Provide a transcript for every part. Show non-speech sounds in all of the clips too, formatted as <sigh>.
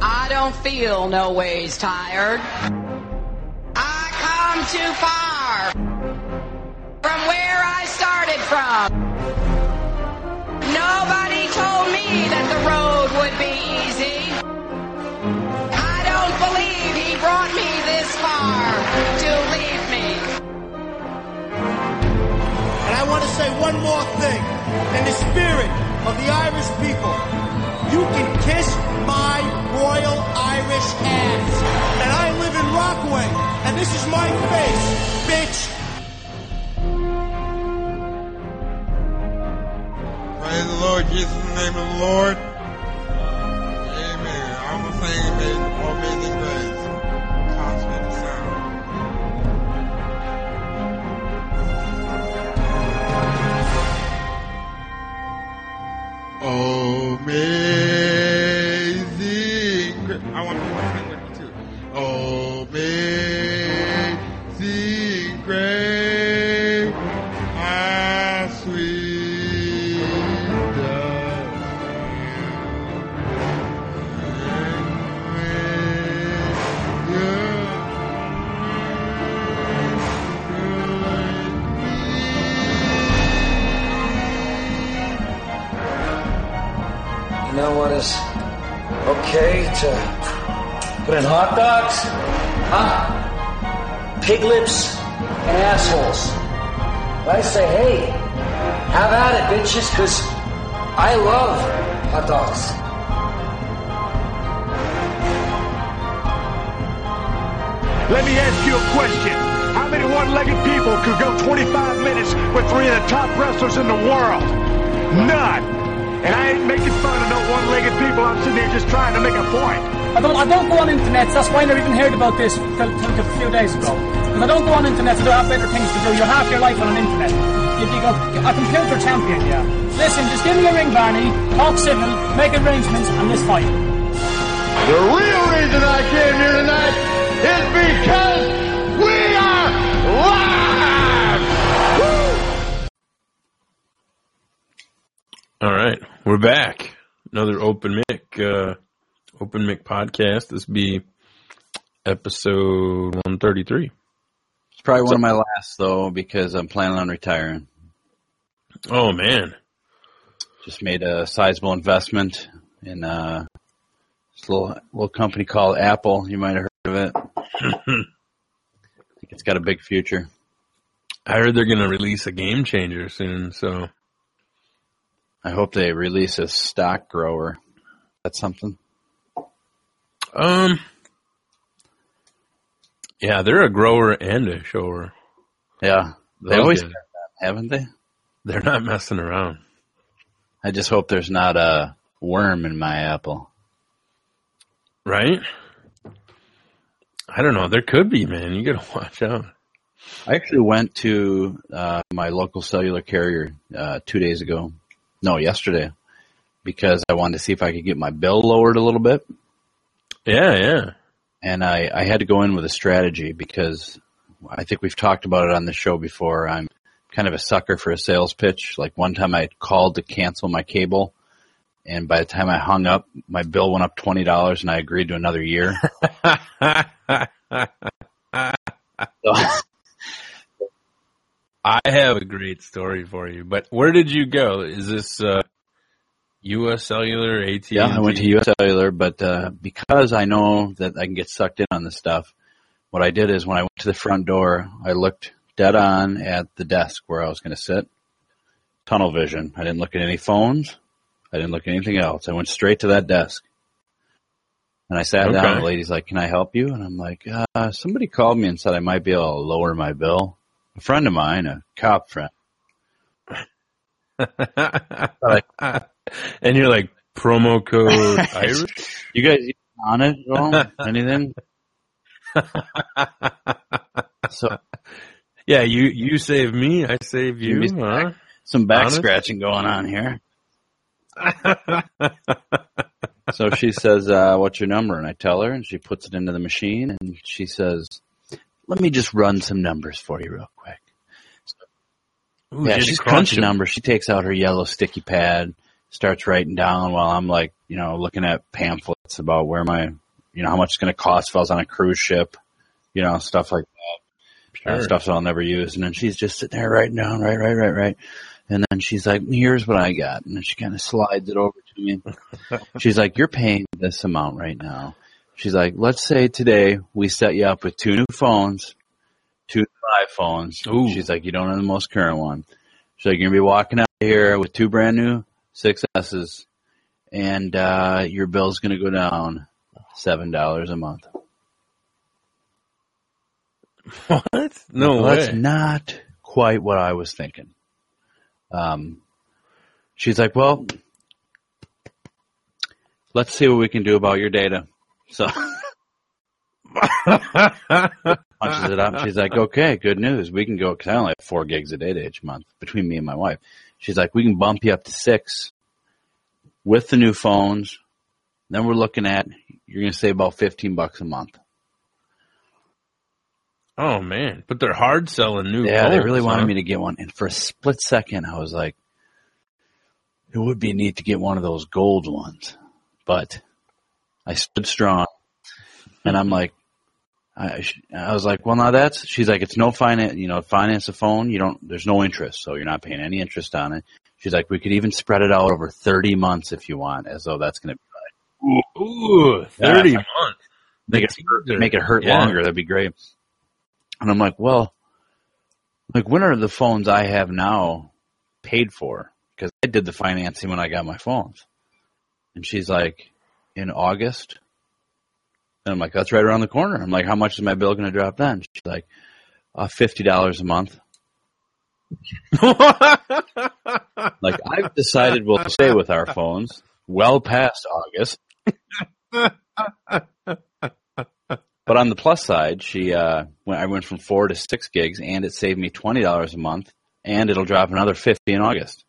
I don't feel no ways tired. I come too far from where I started from. Nobody told me that the road would be easy. I don't believe he brought me this far to leave me. And I want to say one more thing. In the spirit of the Irish people, you can kiss my royal Irish ass. And I live in Rockaway, and this is my face, bitch. Praise the Lord Jesus in the name of the Lord. Hot dogs? Huh? Pig lips and assholes. I say, hey, have at it, bitches, because I love hot dogs. Let me ask you a question. How many one-legged people could go 25 minutes with three of the top wrestlers in the world? None. And I ain't making fun of no one-legged people. I'm sitting here just trying to make a point. I don't, I don't go on internet. That's why I never even heard about this till, till a few days ago. Because I don't go on internet, so I have better things to do. You're half your life on an internet. If you go, a computer champion, yeah. Listen, just give me a ring, Barney. Talk civil, make arrangements, and let's fight. The real reason I came here tonight is because we are live! All right, we're back. Another open mic, uh, open mic podcast. This be episode one thirty three. It's probably one of my last though because I'm planning on retiring. Oh man, Just made a sizable investment in uh, this little little company called Apple. You might have heard of it. I <laughs> think it's got a big future. I heard they're gonna release a game changer soon. So I hope they release a stock grower. That's something. Um, yeah, they're a grower and a shower. Yeah, they They'll always have that, haven't they? They're not messing around. I just hope there's not a worm in my apple. right? I don't know. There could be, man. You gotta <laughs> watch out. I actually went to uh, my local cellular carrier uh, two days ago. No, yesterday, because I wanted to see if I could get my bill lowered a little bit. Yeah, yeah. And I, I had to go in with a strategy because I think we've talked about it on the show before. I'm kind of a sucker for a sales pitch. Like one time I called to cancel my cable, and by the time I hung up, my bill went up twenty dollars, and I agreed to another year. <laughs> So, <laughs> I have a great story for you, but where did you go? Is this uh, U.S. Cellular, AT? yeah, I went to US Cellular, but uh, because I know that I can get sucked in on this stuff, what I did is when I went to the front door, I looked dead on at the desk where I was going to sit. Tunnel vision. I didn't look at any phones. I didn't look at anything else. I went straight to that desk. And I sat down. Okay. The lady's like, "Can I help you?" And I'm like, uh, "Somebody called me and said I might be able to lower my bill." A friend of mine, a cop friend. <laughs> and you're like promo code <laughs> Irish. You guys on it at all? <laughs> Anything? So Yeah, you you save me, I save you. Give me Huh? some back scratching going on here. <laughs> So she says, uh, what's your number? And I tell her and she puts it into the machine and she says, let me just run some numbers for you real quick. Ooh, yeah, she's crunching crunch numbers. She takes out her yellow sticky pad. Starts writing down while I'm like, you know, looking at pamphlets about where my, you know, how much it's going to cost if I was on a cruise ship, you know, stuff like that. Uh, stuff that I'll never use. And then she's just sitting there writing down, right, right, right, right. And then she's like, here's what I got. And then she kind of slides it over to me. <laughs> she's like, you're paying this amount right now. She's like, let's say today we set you up with two new phones, two new iPhones. Ooh. She's like, you don't have the most current one. She's like, you're going to be walking out here with two brand new 6S's and, uh, your bill's going to go down $7 a month. <laughs> What? No Well, way. That's not quite what I was thinking. Um, she's like, well, let's see what we can do about your data. So <laughs> punches it up. She's like, okay, good news. We can go, cause I only have four gigs of data each month between me and my wife. She's like, we can bump you up to six with the new phones. Then we're looking at, you're going to save about 15 bucks a month. oh man, but they're hard selling new. Yeah, they phones, really wanted me to get one. And for a split second, I was like, it would be neat to get one of those gold ones. But I stood strong. And I'm like, I, I was like, well, now that's, she's like, it's no finance, you know, finance a phone. You don't, there's no interest. So you're not paying any interest on it. She's like, we could even spread it out over 30 months if you want, as though that's going to be like, Ooh, thirty Yeah. months. make it teaser. make it hurt Yeah. longer. That'd be great. And I'm like, well, like when are the phones I have now paid for? Because I did the financing when I got my phones. And she's like, in August. And I'm like, that's right around the corner. I'm like, how much is my bill going to drop then? She's like, uh, fifty dollars a month. <laughs> Like I've decided we'll stay with our phones well past August. But on the plus side, she uh, when I went from four to six gigs, and it saved me twenty dollars a month, and it'll drop another fifty in August,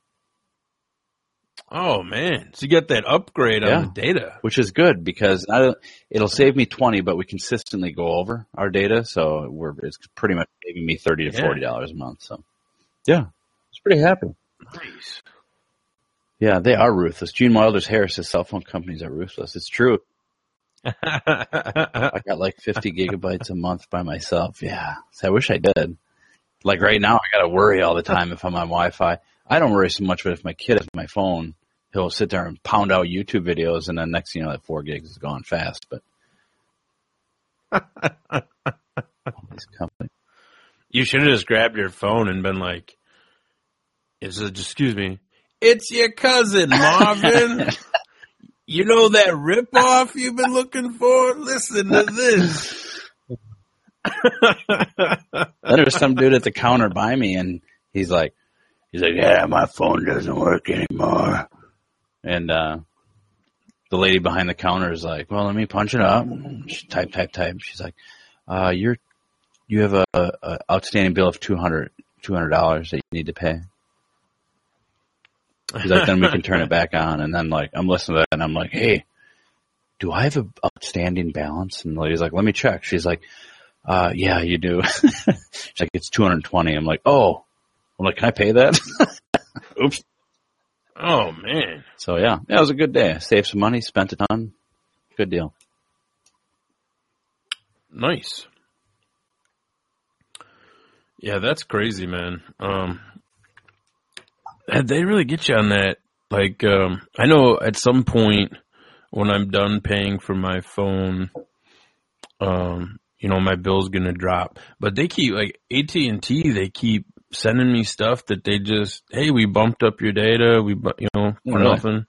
oh man, so you got that upgrade Yeah. on the data. which is good because I it'll save me twenty, but we consistently go over our data, so we're it's pretty much saving me thirty to Yeah. forty dollars a month. So, yeah, it's pretty happy. Nice. Yeah, they are ruthless. Gene Wilder's hair says cell phone companies are ruthless. It's true. <laughs> I got like 50 gigabytes a month by myself. Yeah. So I wish I did. Like right now, I got to worry all the time if I'm on Wi-Fi. I don't worry so much, but if my kid has my phone, he'll sit there and pound out YouTube videos, and then next thing you know, that four gigs is gone fast. But <laughs> this company, you should have just grabbed your phone and been like, "Is it? Excuse me, it's your cousin Marvin." <laughs> You know that ripoff you've been looking for? Listen to this. then there was some dude at the counter by me, and he's like, he's like, yeah, my phone doesn't work anymore. And uh, the lady behind the counter is like, well, let me punch it up. She type, type, type. She's like, uh, you're, you have a, a outstanding bill of two hundred, two hundred dollars that you need to pay. She's like, then we can turn it back on. And then like, I'm listening to that and I'm like, hey, do I have an outstanding balance? And the lady's like, let me check. She's like, uh, yeah, you do. <laughs> She's like, it's 220. I'm like, oh, I'm like, can I pay that? <laughs> Oops. Oh man, So yeah, yeah, it was a good day. Saved some money, spent a ton. Good deal. nice. Yeah, that's crazy, man. Um, they really get you on that. Like, um, I know at some point when I'm done paying for my phone, um, you know, my bill's gonna drop. But they keep like AT and T. They keep sending me stuff that they just, hey, we bumped up your data. We, bu- you know, for Really? nothing.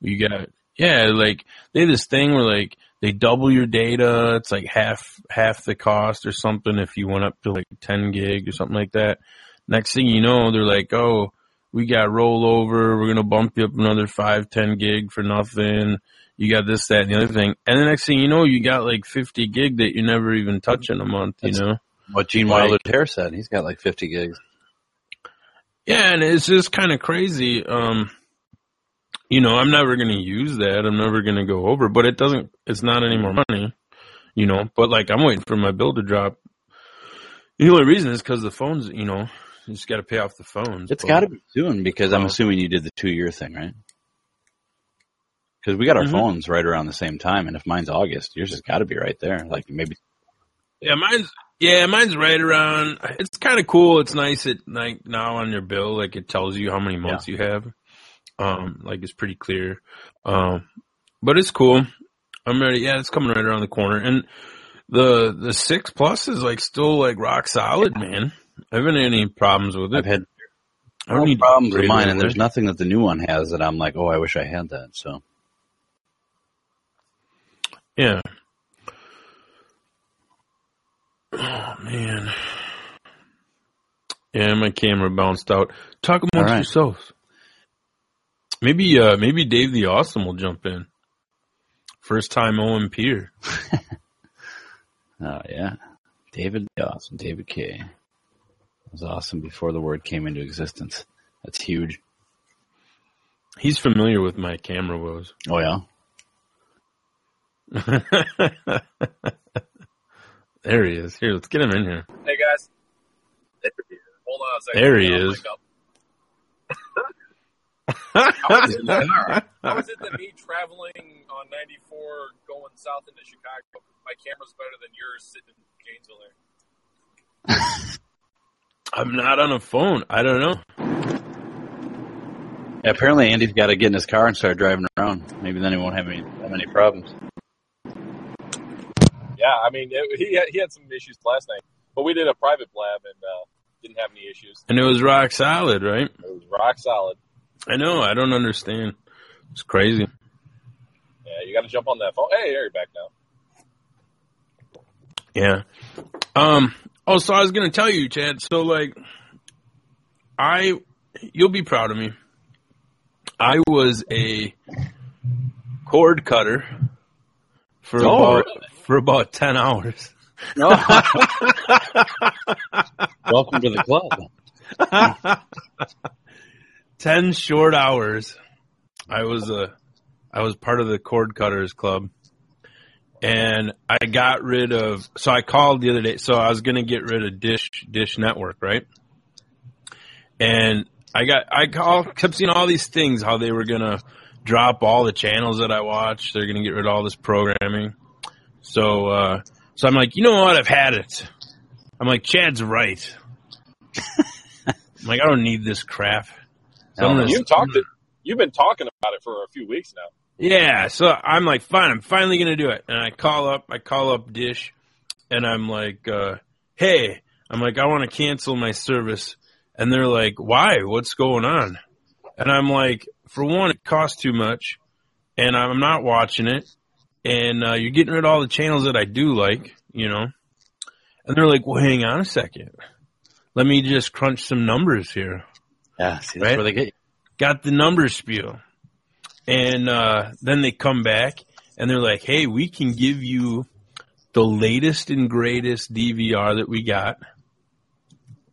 You got, yeah, like they have this thing where like they double your data. It's like half half the cost or something if you went up to like 10 gig or something like that. Next thing you know, they're like, oh, we got rollover. We're gonna bump you up another five, ten gig for nothing. You got this, that, and the other thing. And the next thing you know, you got like 50 gig that you never even touch in a month, you know? What Gene Like- Wilder's hair said. He's got like 50 gigs. Yeah, and it's just kind of crazy. Um, you know, I'm never going to use that. I'm never going to go over, but it doesn't, it's not any more money, you know, but like I'm waiting for my bill to drop. The only reason is because the phones, you know, you just got to pay off the phones. It's got to be soon because I'm assuming you did the two year thing, right? Because we got our Mhm. phones right around the same time, and if mine's August, yours has got to be right there. Like maybe Yeah, mine's yeah, mine's right around. It's kind of cool. It's nice. It like now on your bill, like it tells you how many months you have. Um, like it's pretty clear. Um, but it's cool. I'm ready. Yeah, it's coming right around the corner, and the the six plus is like still like rock solid, man. I haven't had any problems with it. I've had I don't no need problems with mine, and there's nothing that the new one has that I'm like, oh, I wish I had that. So Yeah. Oh man. Yeah, my camera bounced out. Talk amongst right. yourselves. Maybe uh maybe Dave the Awesome will jump in. First time OMPer. <laughs> Oh yeah, David, the awesome. David K. was awesome before the word came into existence. That's huge. He's familiar with my camera woes. Oh yeah, <laughs> there he is. Here, let's get him in here. Hey guys. Hold on a second. There he is. wake up. <laughs> How is, it, how is it that me traveling on 94 going south into Chicago, my camera's better than yours sitting in Gainesville there? <laughs> I'm not on a phone. I don't know. Yeah, apparently Andy's got to get in his car and start driving around. Maybe then he won't have any have any problems. Yeah, I mean, it, he, had, he had some issues last night, but we did a private blab and uh, didn't have any issues. And it was rock solid, right? It was rock solid. I know. I don't understand. It's crazy. Yeah, you got to jump on that phone. Hey, you're back now. Yeah. Um. Oh, so I was gonna tell you, Chad. So like, I, you'll be proud of me. I was a cord cutter for Oh, about really? For about ten hours. <laughs> Welcome to the club. <laughs> ten short hours. I was a, I was part of the cord cutters club, and I got rid of. So I called the other day. So I was gonna get rid of Dish Dish Network, right? And I got I call, kept seeing all these things how they were gonna drop all the channels that I watch. They're gonna get rid of all this programming. So uh, so I'm like, you know what? I've had it. I'm like, Chad's right. <laughs> I'm like, I don't need this crap. So No, gonna- You've talked it. You've been talking about it for a few weeks now. yeah, so I'm like, fine, I'm finally gonna do it. And I call up, I call up Dish, and I'm like, uh, hey, I'm like, I want to cancel my service. And they're like, why? What's going on? And I'm like, for one, it costs too much, and I'm not watching it, and uh, you're getting rid of all the channels that I do like, you know. And they're like, well, hang on a second. Let me just crunch some numbers here Yeah, see, that's Right? where they get you. got the numbers spiel. And uh, then they come back and they're like, hey, we can give you the latest and greatest DVR that we got.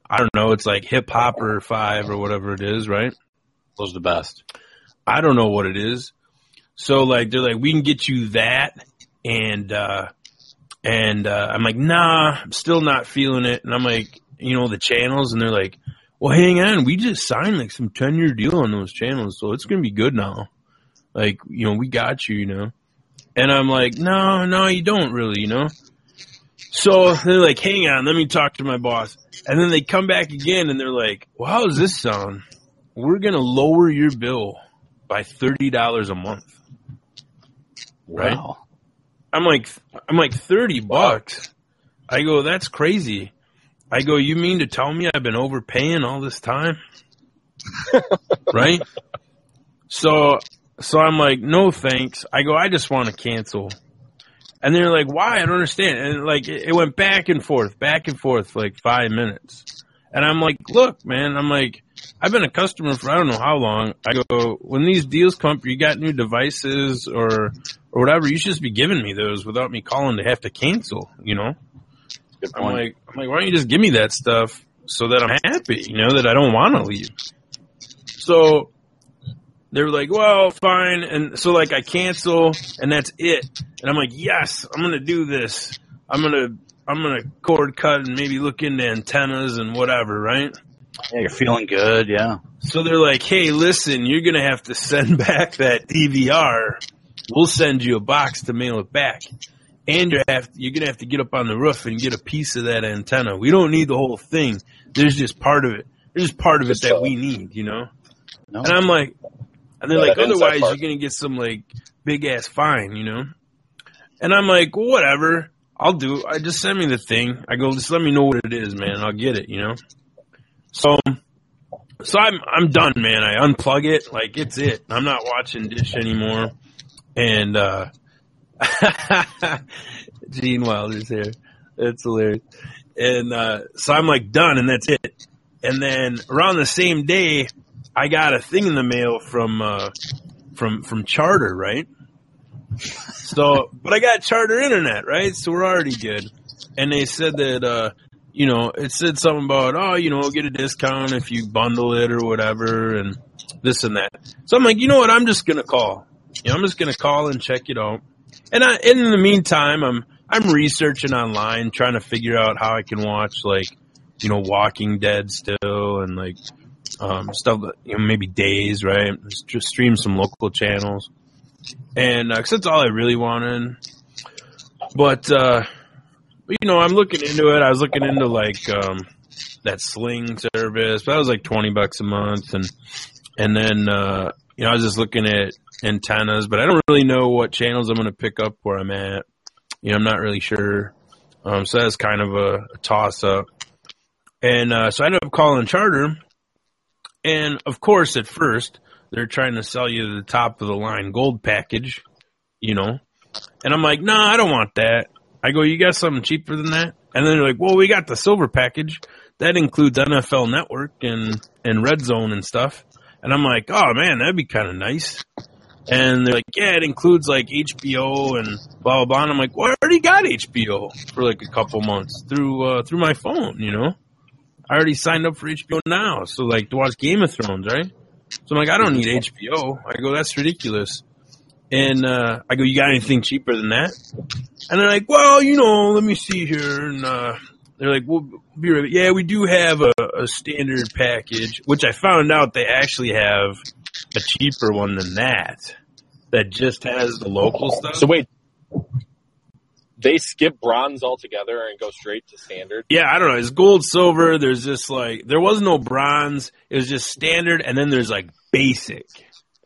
I don't know, it's like Hip Hopper 5 or whatever it is, right? Those are the best. I don't know what it is. So like they're like, we can get you that and uh and uh I'm like, nah, I'm still not feeling it. And I'm like, you know, the channels and they're like, Well hang on, we just signed like some ten year deal on those channels, so it's gonna be good now. Like, you know, we got you, you know. And I'm like, No, no, you don't really, you know. So they're like, hang on, let me talk to my boss. And then they come back again and they're like, Well, how does this sound? We're gonna lower your bill by thirty dollars a month. Right? Wow. I'm like, I'm like thirty bucks. I go, that's crazy. I go, you mean to tell me I've been overpaying all this time? <laughs> right? So, so I'm like, no thanks. I go, I just want to cancel. And they're like, why? I don't understand. And like, it, it went back and forth, back and forth, like five minutes. And I'm like, look, man, I'm like, I've been a customer for I don't know how long. I go, when these deals come up, you got new devices or, or whatever, you should just be giving me those without me calling to have to cancel, you know? I'm like, I'm like, why don't you just give me that stuff so that I'm happy, you know, that I don't want to leave. So they were like, well, fine. And so like I cancel and that's it. And I'm like, yes, I'm going to do this. I'm going to, I'm going to cord cut and maybe look into antennas and whatever, right? Yeah, you're feeling good. Yeah. So they're like, hey, listen, you're going to have to send <laughs> back that DVR we'll send you a box to mail it back. And you have you're gonna have to get up on the roof and get a piece of that antenna. We don't need the whole thing. There's just part of it. There's just part of it that we need, you know. No. And I'm like, and they're Yeah, like, otherwise you're gonna get some like big ass fine, you know. And I'm like, well, whatever. I'll do. I just send me the thing. I go, just let me know what it is, man. I'll get it, you know. So, so I'm I'm done, man. I unplug it, like it's it. I'm not watching Dish anymore. And uh <laughs> Gene Wilder's here. It's hilarious. And uh so I'm like done, and that's it. And then around the same day, I got a thing in the mail from uh from from Charter, right? So, but I got Charter Internet, right? So we're already good. And they said that, uh, you know, it said something about, oh, you know, get a discount if you bundle it or whatever, and this and that. So I'm like, you know what? I'm just gonna call. You know, I'm just gonna call and check it out. And I, in the meantime, I'm I'm researching online, trying to figure out how I can watch like, you know, Walking Dead still, and like um, stuff. You know, maybe Days, right? Just stream some local channels and uh 'cause that's all I really wanted. But uh, but, you know, I'm looking into it. I was looking into like um, that Sling service. That was like twenty bucks a month, and and then uh, you know, I was just looking at antennas, but I don't really know what channels I'm going to pick up where I'm at. You know, I'm not really sure. Um, so that's kind of a, a toss up. And uh, so I ended up calling Charter, and of course, at first they're trying to sell you the top of the line gold package, you know. And I'm like, no, I don't want that. I go, you got something cheaper than that? And then they're like, well, we got the silver package. That includes NFL Network and, and Red Zone and stuff. And I'm like, oh man, that'd be kind of nice. And they're like, yeah, it includes like HBO and blah blah blah. And I'm like, well, I already got HBO for like a couple months through uh, through my phone, you know. I already signed up for HBO now, so like to watch Game of Thrones, right? So I'm like, I don't need HBO. I go, that's ridiculous. And uh, I go, you got anything cheaper than that? And they're like, well, you know, let me see here. And uh, they're like, well, be right. Yeah, we do have a, a standard package, which I found out they actually have a cheaper one than that. That just has the local stuff. So wait, they skip bronze altogether and go straight to standard. Yeah, I don't know. It's gold, silver. There's just like there was no bronze. It was just standard, and then there's like basic.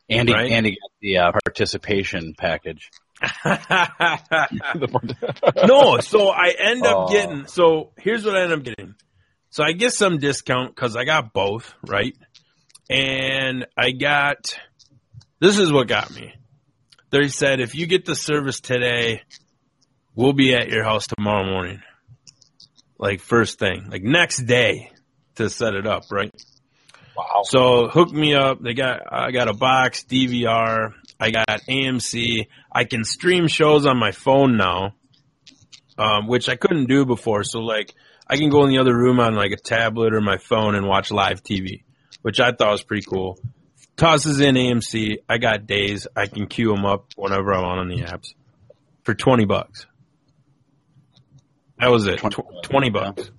Andy, Right? Andy got the uh, participation package. <laughs> no, so I end up Oh. getting. So here's what I end up getting. So I get some discount because I got both, right? And I got. This is what got me. They said if you get the service today, we'll be at your house tomorrow morning. Like first thing, like next day to set it up, right? Wow. So hook me up. They got I got a box, DVR, I got AMC. I can stream shows on my phone now, um, which I couldn't do before. So like I can go in the other room on like a tablet or my phone and watch live TV, which I thought was pretty cool. Tosses in AMC. I got days. I can queue them up whenever I want on the apps for twenty bucks. That was it. Tw- Twenty bucks.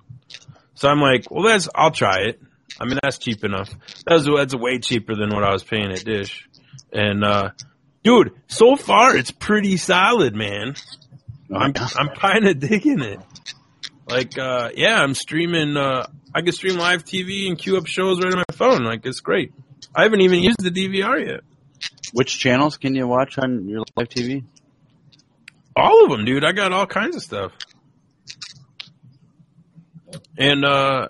So I'm like, well, that's I'll try it. I mean, that's cheap enough. That's that's way cheaper than what I was paying at Dish. And uh, dude, so far it's pretty solid, man. I'm I'm kind of digging it. Like, uh, yeah, I'm streaming. Uh, I can stream live TV and queue up shows right on my phone. Like, it's great. I haven't even used the DVR yet. Which channels can you watch on your live TV? All of them, dude. I got all kinds of stuff. And uh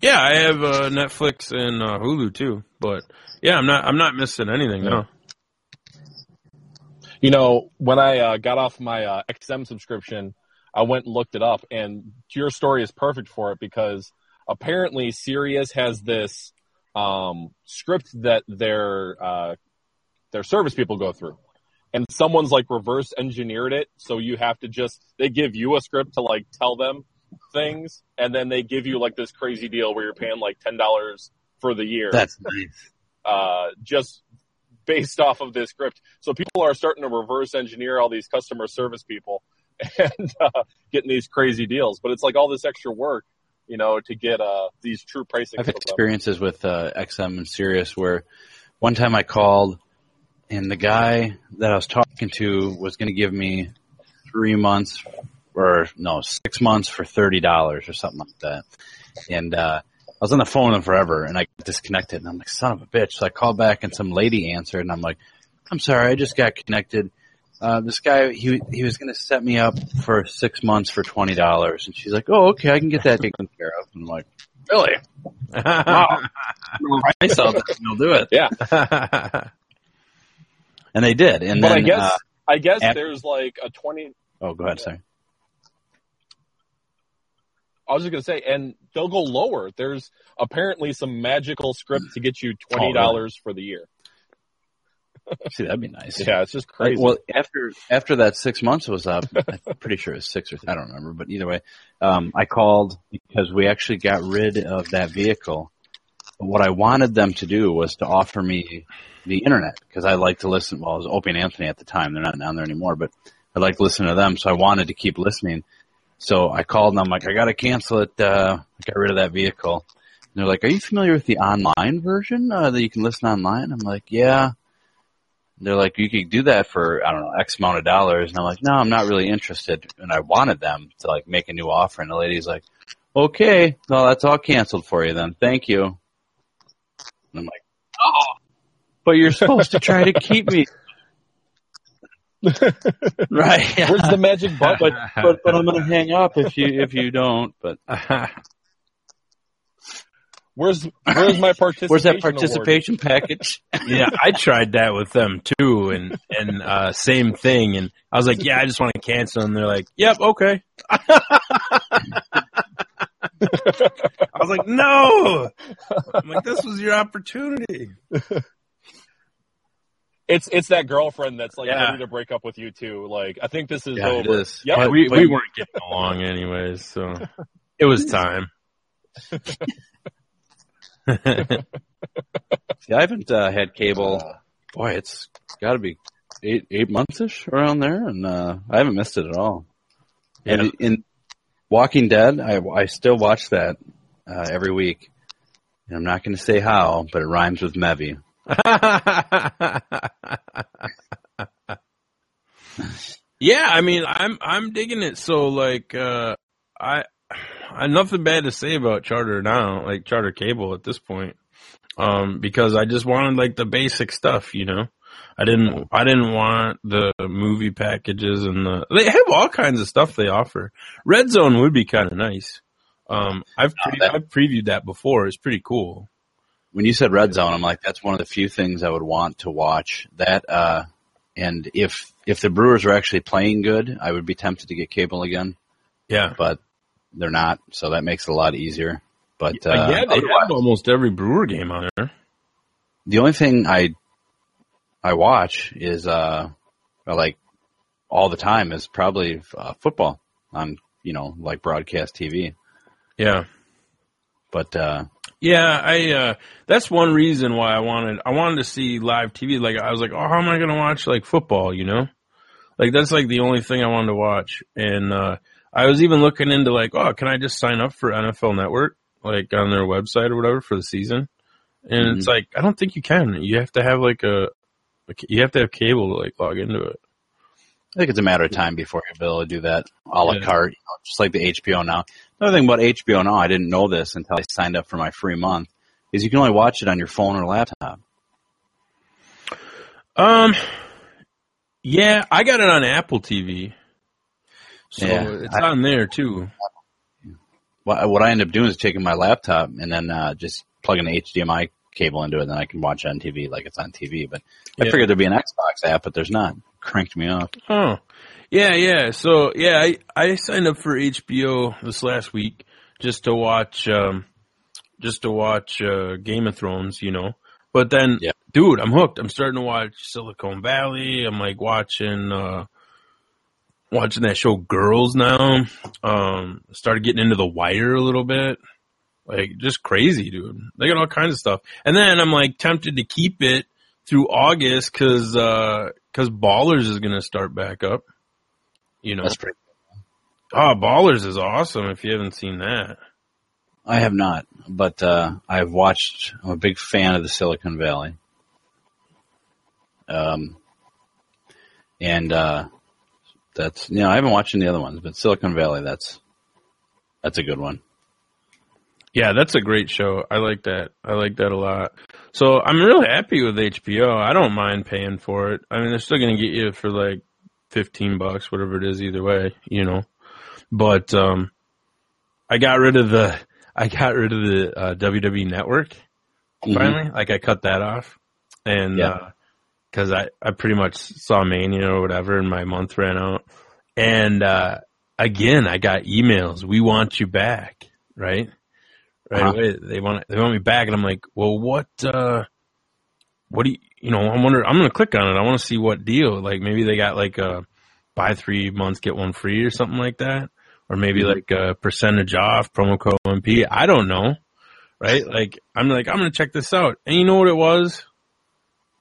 yeah, I have uh, Netflix and uh, Hulu too. But yeah, I'm not I'm not missing anything. No. You know, when I uh, got off my uh, XM subscription, I went and looked it up, and your story is perfect for it because apparently Sirius has this um, script that their uh, their service people go through, and someone's like reverse engineered it, so you have to just they give you a script to like tell them things, and then they give you like this crazy deal where you're paying like ten dollars for the year That's nice. uh, just based off of this script. So people are starting to reverse engineer all these customer service people <laughs> and uh, getting these crazy deals. But it's like all this extra work, you know, to get uh, these true pricing. I've had experiences with uh, XM and Sirius where one time I called and the guy that I was talking to was going to give me three months or no six months for thirty dollars or something like that. And uh, I was on the phone with him forever, and I got disconnected. And I'm like, son of a bitch. So I called back, and some lady answered, and I'm like, I'm sorry, I just got connected. Uh, this guy, he he was going to set me up for six months for twenty dollars, and she's like, "Oh, okay, I can get that taken care of." And I'm like, "Really? <laughs> Wow, I saw that. They'll do it." Yeah. And they did. And but then, I guess uh, I guess after- there's like a twenty. oh, go ahead, sorry. I was just gonna say, and they'll go lower. There's apparently some magical script to get you twenty dollars for the year. <laughs> See, that'd be nice. Yeah, it's just Like, crazy. well, after after that six months was up, <laughs> I'm pretty sure it was six or I don't remember, but either way, um, I called because we actually got rid of that vehicle. What I wanted them to do was to offer me the internet because I like to listen. Well, it was Opie and Anthony at the time; they're not down there anymore, but I like to listen to them, so I wanted to keep listening. So I called and I'm like, I got to cancel it. Uh, got rid of that vehicle. And they're like, Are you familiar with the online version uh, that you can listen online? I'm like, Yeah. They're like, you could do that for, I don't know, X amount of dollars. And I'm like, no, I'm not really interested. And I wanted them to like make a new offer. And the lady's like, okay, well that's all canceled for you then. Thank you. And I'm like, oh, but you're supposed to try to keep me. <laughs> <laughs> right. yeah. <laughs> Where's the magic button? But, but, but I'm going to hang up if you, if you don't. But <laughs> Where's where's my participation? where's that award? participation package? yeah, I tried that with them too, and and uh, same thing. And I was like, yeah, I just want to cancel, and they're like, yep, okay. I was like, no. I'm like, this was your opportunity. It's it's that girlfriend that's like Yeah. ready to break up with you too. Like I think this is Yeah, it over. is. Yep. But we we weren't getting along anyways, so <laughs> it was time. <laughs> <laughs> See, I haven't uh, had cable. Boy, it's got to be eight eight months ish around there, and uh, I haven't missed it at all. Yeah. And in Walking Dead, I I still watch that uh, every week. And I'm not going to say how, but it rhymes with Mevy. Yeah, I mean, I'm I'm digging it. So like, uh, I I have nothing bad to say about Charter now, like Charter Cable at this point, um, because I just wanted like the basic stuff, you know. I didn't I didn't want the movie packages and the they have all kinds of stuff they offer. Red Zone would be kind of nice. Um, I've pre- I've previewed that before. It's pretty cool. When you said Red Zone, I'm like, that's one of the few things I would want to watch. That uh, and if if the Brewers are actually playing good, I would be tempted to get cable again, Yeah. but they're not, so that makes it a lot easier. But uh, yeah, they have almost every Brewer game on there. the only thing I I watch is uh like all the time is probably uh, football on you know like broadcast TV. Yeah. But uh Yeah, I uh that's one reason why I wanted I wanted to see live TV. Like I was like, oh, how am I going to watch like football? You know, like that's like the only thing I wanted to watch. And uh I was even looking into like, oh, can I just sign up for NFL Network like on their website or whatever for the season? And it's like I don't think you can. You have to have like a like, you have to have cable to like log into it. I think it's a matter of time before you'll be able to do that a la Yeah. carte, you know, just like the HBO now. Another thing about HBO now, I didn't know this until I signed up for my free month, is you can only watch it on your phone or laptop. Um, yeah, I got it on Apple TV, so Yeah, it's I- on there too. What, what I end up doing is taking my laptop and then uh, just plugging an HDMI cable into it, and then I can watch it on TV like it's on TV. But I figured there'd be an Xbox app, but there's not. Cranked me up. Oh, yeah, yeah. So yeah, I I signed up for HBO this last week just to watch, um, just to watch uh, Game of Thrones, you know. But then, Yeah. dude, I'm hooked. I'm starting to watch Silicon Valley. I'm like watching, uh, watching that show Girls now. Um, started getting into The Wire a little bit. Like just crazy, dude. They got all kinds of stuff. And then I'm like tempted to keep it through August because uh, cause Ballers is gonna start back up. You know, That's pretty. oh, Ballers is awesome. If you haven't seen that, I have not, but uh, I've watched. I'm a big fan of the Silicon Valley. Um, and uh, that's you know I haven't watched any other ones, but Silicon Valley that's that's a good one. Yeah, that's a great show. I like that. I like that a lot. So I'm real happy with HBO. I don't mind paying for it. I mean, they're still going to get you for like 15 bucks, whatever it is, either way, you know. But um, I got rid of the I got rid of the uh, WWE Network finally. Like I cut that off, and Yeah. because I I pretty much saw Mania or whatever, and my month ran out. And uh, again, I got emails. We want you back, right? Right Uh-huh. away, they want they want me back, and I'm like, well, what? uh What do you? You know, I'm wondering. I'm gonna click on it. I want to see what deal. Like maybe they got like a buy three months get one free or something like that, or maybe Mhm. like a percentage off promo code MP. I don't know, right? Like I'm like I'm gonna check this out, and you know what it was,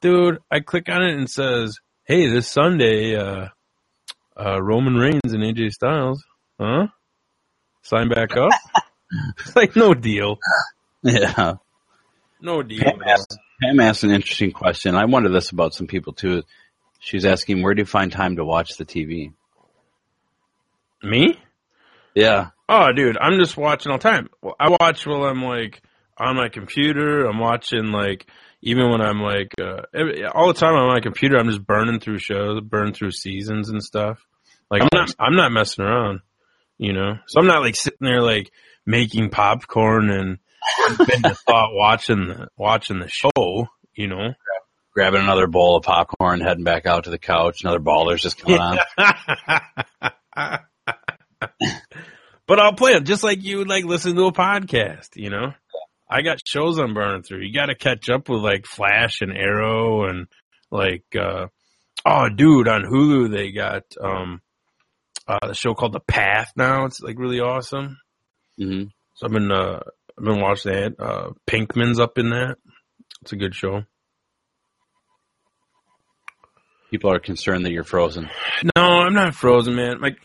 dude? I click on it and it says, "Hey, this Sunday, uh, uh, Roman Reigns and AJ Styles, huh? Sign back up." <laughs> it's like no deal, Yeah. no deal. Pam asked, Pam asked an interesting question. I wonder this about some people too. She's asking, where do you find time to watch the TV? Me? Yeah. Oh, dude, I'm just watching all the time. I watch while I'm like on my computer. I'm watching like even when I'm like uh, every, all the time on my computer. I'm just burning through shows, burning through seasons and stuff. Like I'm not, I'm not messing around, you know. So I'm not like sitting there like making popcorn and been the thought watching the watching the show, you know. Grabbing another bowl of popcorn, heading back out to the couch. Another baller's just coming on. <laughs> but I'll play it just like you would like listen to a podcast, you know? I got shows I'm burning through. You gotta catch up with like Flash and Arrow and like, uh, oh dude, on Hulu they got, um, uh, the show called The Path now. It's like really awesome. hmm So I've been, uh, I've been watching that. Uh, Pinkman's up in that. It's a good show. People are concerned that you're frozen. No, I'm not frozen, man. My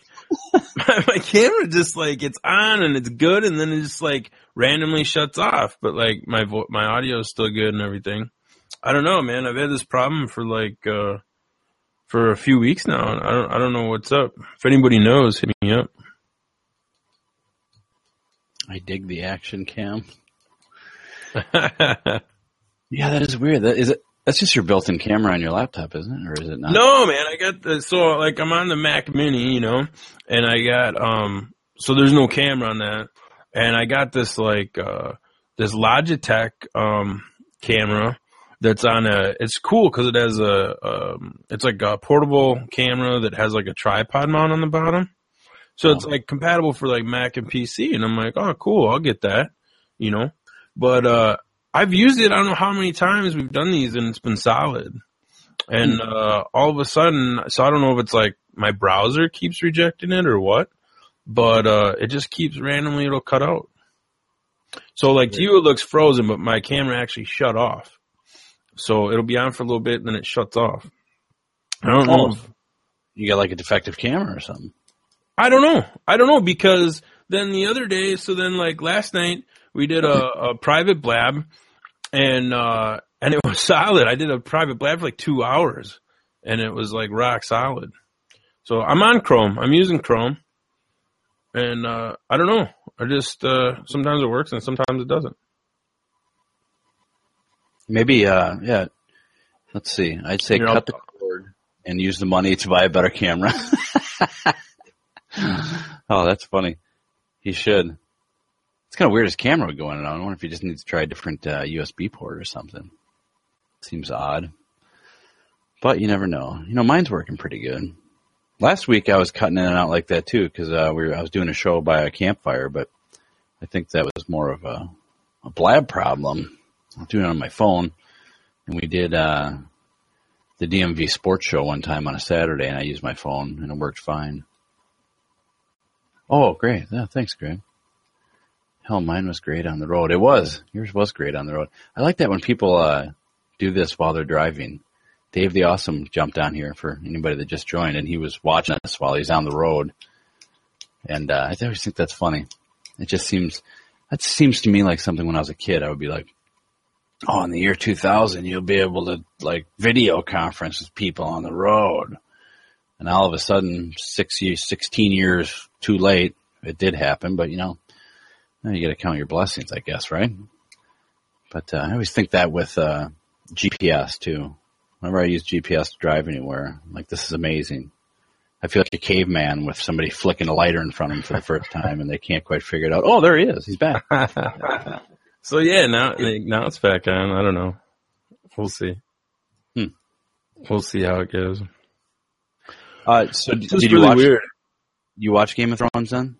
<laughs> my, my camera just like it's on and it's good, and then it just like randomly shuts off. But like my vo- my audio is still good and everything. I don't know, man. I've had this problem for like uh for a few weeks now. I don't I don't know what's up. If anybody knows, hit me up. I dig the action cam. <laughs> Yeah, that is weird. That is it. That's just your built-in camera on your laptop, isn't it, or is it not? No, man, I got the so like I'm on the Mac Mini, you know, and I got um so there's no camera on that, and I got this like uh this Logitech um camera that's on a it's cool because it has a um it's like a portable camera that has like a tripod mount on the bottom, so it's like compatible for like Mac and PC, and I'm like, oh, cool, I'll get that, you know, but uh I've used it. I don't know how many times we've done these, and it's been solid. And uh, all of a sudden, so I don't know if it's like my browser keeps rejecting it or what, but uh, it just keeps randomly it'll cut out. So like to you it looks frozen, but my camera actually shut off. So it'll be on for a little bit, and then it shuts off. I don't know. Oh. if- You got like a defective camera or something. I don't know. I don't know because then the other day, so then like last night we did a, a private blab and, uh, and it was <laughs> solid. I did a private blab for like two hours and it was like rock solid. So I'm on Chrome. I'm using Chrome and, uh, I don't know. I just, uh, sometimes it works and sometimes it doesn't. Maybe, uh, yeah. Let's see. I'd say Here, cut I'll- the cord and use the money to buy a better camera. <laughs> <laughs> oh, that's funny. He should. It's kind of weird his camera would go in and. I wonder if he just needs to try a different uh, USB port or something. Seems odd. But you never know. You know, mine's working pretty good. Last week I was cutting in and out like that too because uh, we were, I was doing a show by a campfire, but I think that was more of a, a blab problem. I'm doing it on my phone, and we did uh, the DMV sports show one time on a Saturday, and I used my phone, and it worked fine. Oh, great! Yeah, thanks, Greg. Hell, mine was great on the road. It was. Yours was great on the road. I like that when people uh, do this while they're driving. Dave the Awesome jumped on here for anybody that just joined, and he was watching us while he's on the road. And uh, I always think that's funny. It just seems that seems to me like something when I was a kid I would be like, oh, in the year 2000, you'll be able to like video conference with people on the road. And all of a sudden, six years, 16 years too late, it did happen, but you know, you got to count your blessings, I guess, right? But uh, I always think that with uh, GPS too. Whenever I use GPS to drive anywhere, I'm like this is amazing. I feel like a caveman with somebody flicking a lighter in front of him for the first time, and they can't quite figure it out. Oh, there he is. He's back. <laughs> So yeah, now now it's back on. I don't know. We'll see. Hmm. We'll see how it goes. Uh, so d- did you really watch? weird. You watch Game of Thrones then?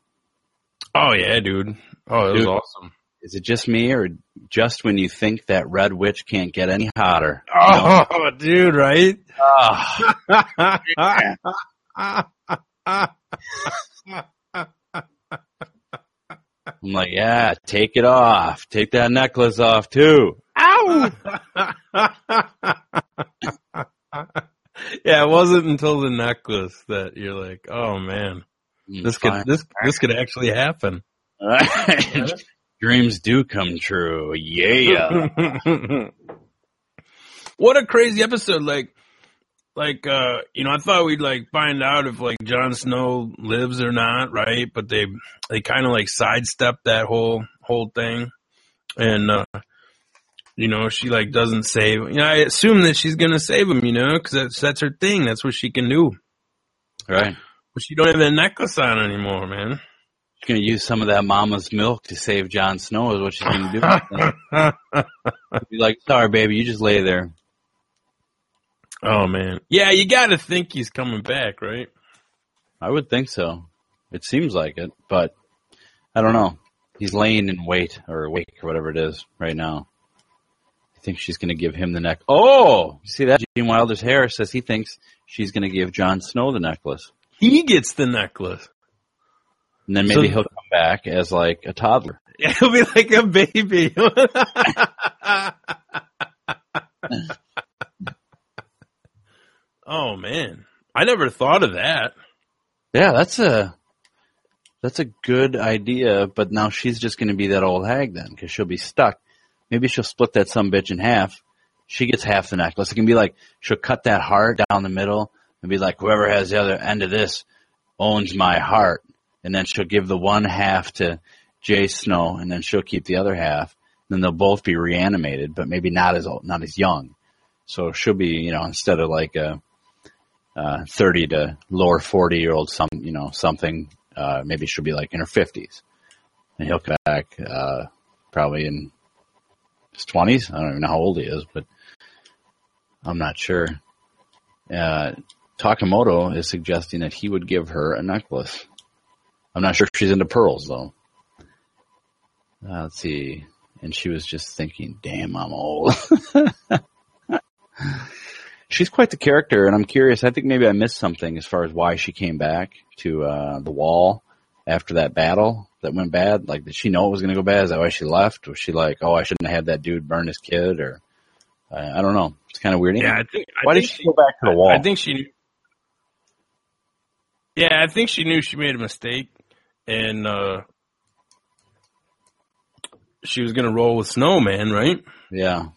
Oh yeah, dude. Oh, it was awesome. Is it just me, or just when you think that Red Witch can't get any hotter? Oh, dude, right? I'm like, yeah, take it off. Take that necklace off too. Ow! <laughs> <laughs> <laughs> yeah, it wasn't until the necklace that you're like, oh man, this could this this could actually happen. <laughs> Dreams do come true. Yeah. <laughs> what a crazy episode! Like, like uh, you know, I thought we'd like find out if like Jon Snow lives or not, right? But they they kind of like sidestepped that whole whole thing, and uh, you know, she like doesn't save. You know, I assume that she's gonna save him, you know, because that's that's her thing. That's what she can do. right. But she don't have that necklace on anymore, man. She's gonna use some of that mama's milk to save Jon Snow. Is what she's gonna do. <laughs> Be like, sorry, baby, you just lay there. oh man, yeah, you got to think he's coming back, right? I would think so. It seems like it, but I don't know. He's laying in wait or wake or whatever it is right now. Think she's going to give him the neck. Oh, see that? Gene Wilder's hair says he thinks she's going to give Jon Snow the necklace, He gets the necklace. and then maybe So- he'll come back as like a toddler. <laughs> He'll be like a baby. <laughs> oh man, I never thought of that. Yeah, that's a that's a good idea. But now she's just going to be that old hag then, because she'll be stuck. Maybe she'll split that some bitch in half. She gets half the necklace. It can be like she'll cut that heart down the middle and be like, whoever has the other end of this owns my heart, and then she'll give the one half to Jay Snow, and then she'll keep the other half. Then they'll both be reanimated, but maybe not as old, not as young. So she'll be, you know, instead of like a uh, 30 to lower 40 year old some you know something uh, maybe she'll be like in her 50s and he'll come back uh, probably in his 20s i don't even know how old he is but i'm not sure. Uh, takamoto is suggesting that he would give her a necklace. I'm not sure if she's into pearls though. Uh, let's see. And she was just thinking damn i'm old. <laughs> She's quite the character, and I'm curious. I think maybe I missed something as far as why she came back to uh, the wall after that battle that went bad. Like, did she know it was going to go bad? Is that why she left? Was she like, "Oh, I shouldn't have had that dude burn his kid"? Or uh, I don't know. It's kind of weird. Yeah, I think. I why think did she go back to the wall? I think she. Yeah, I think she knew she made a mistake, and uh she was gonna roll with Snowman, right? yeah,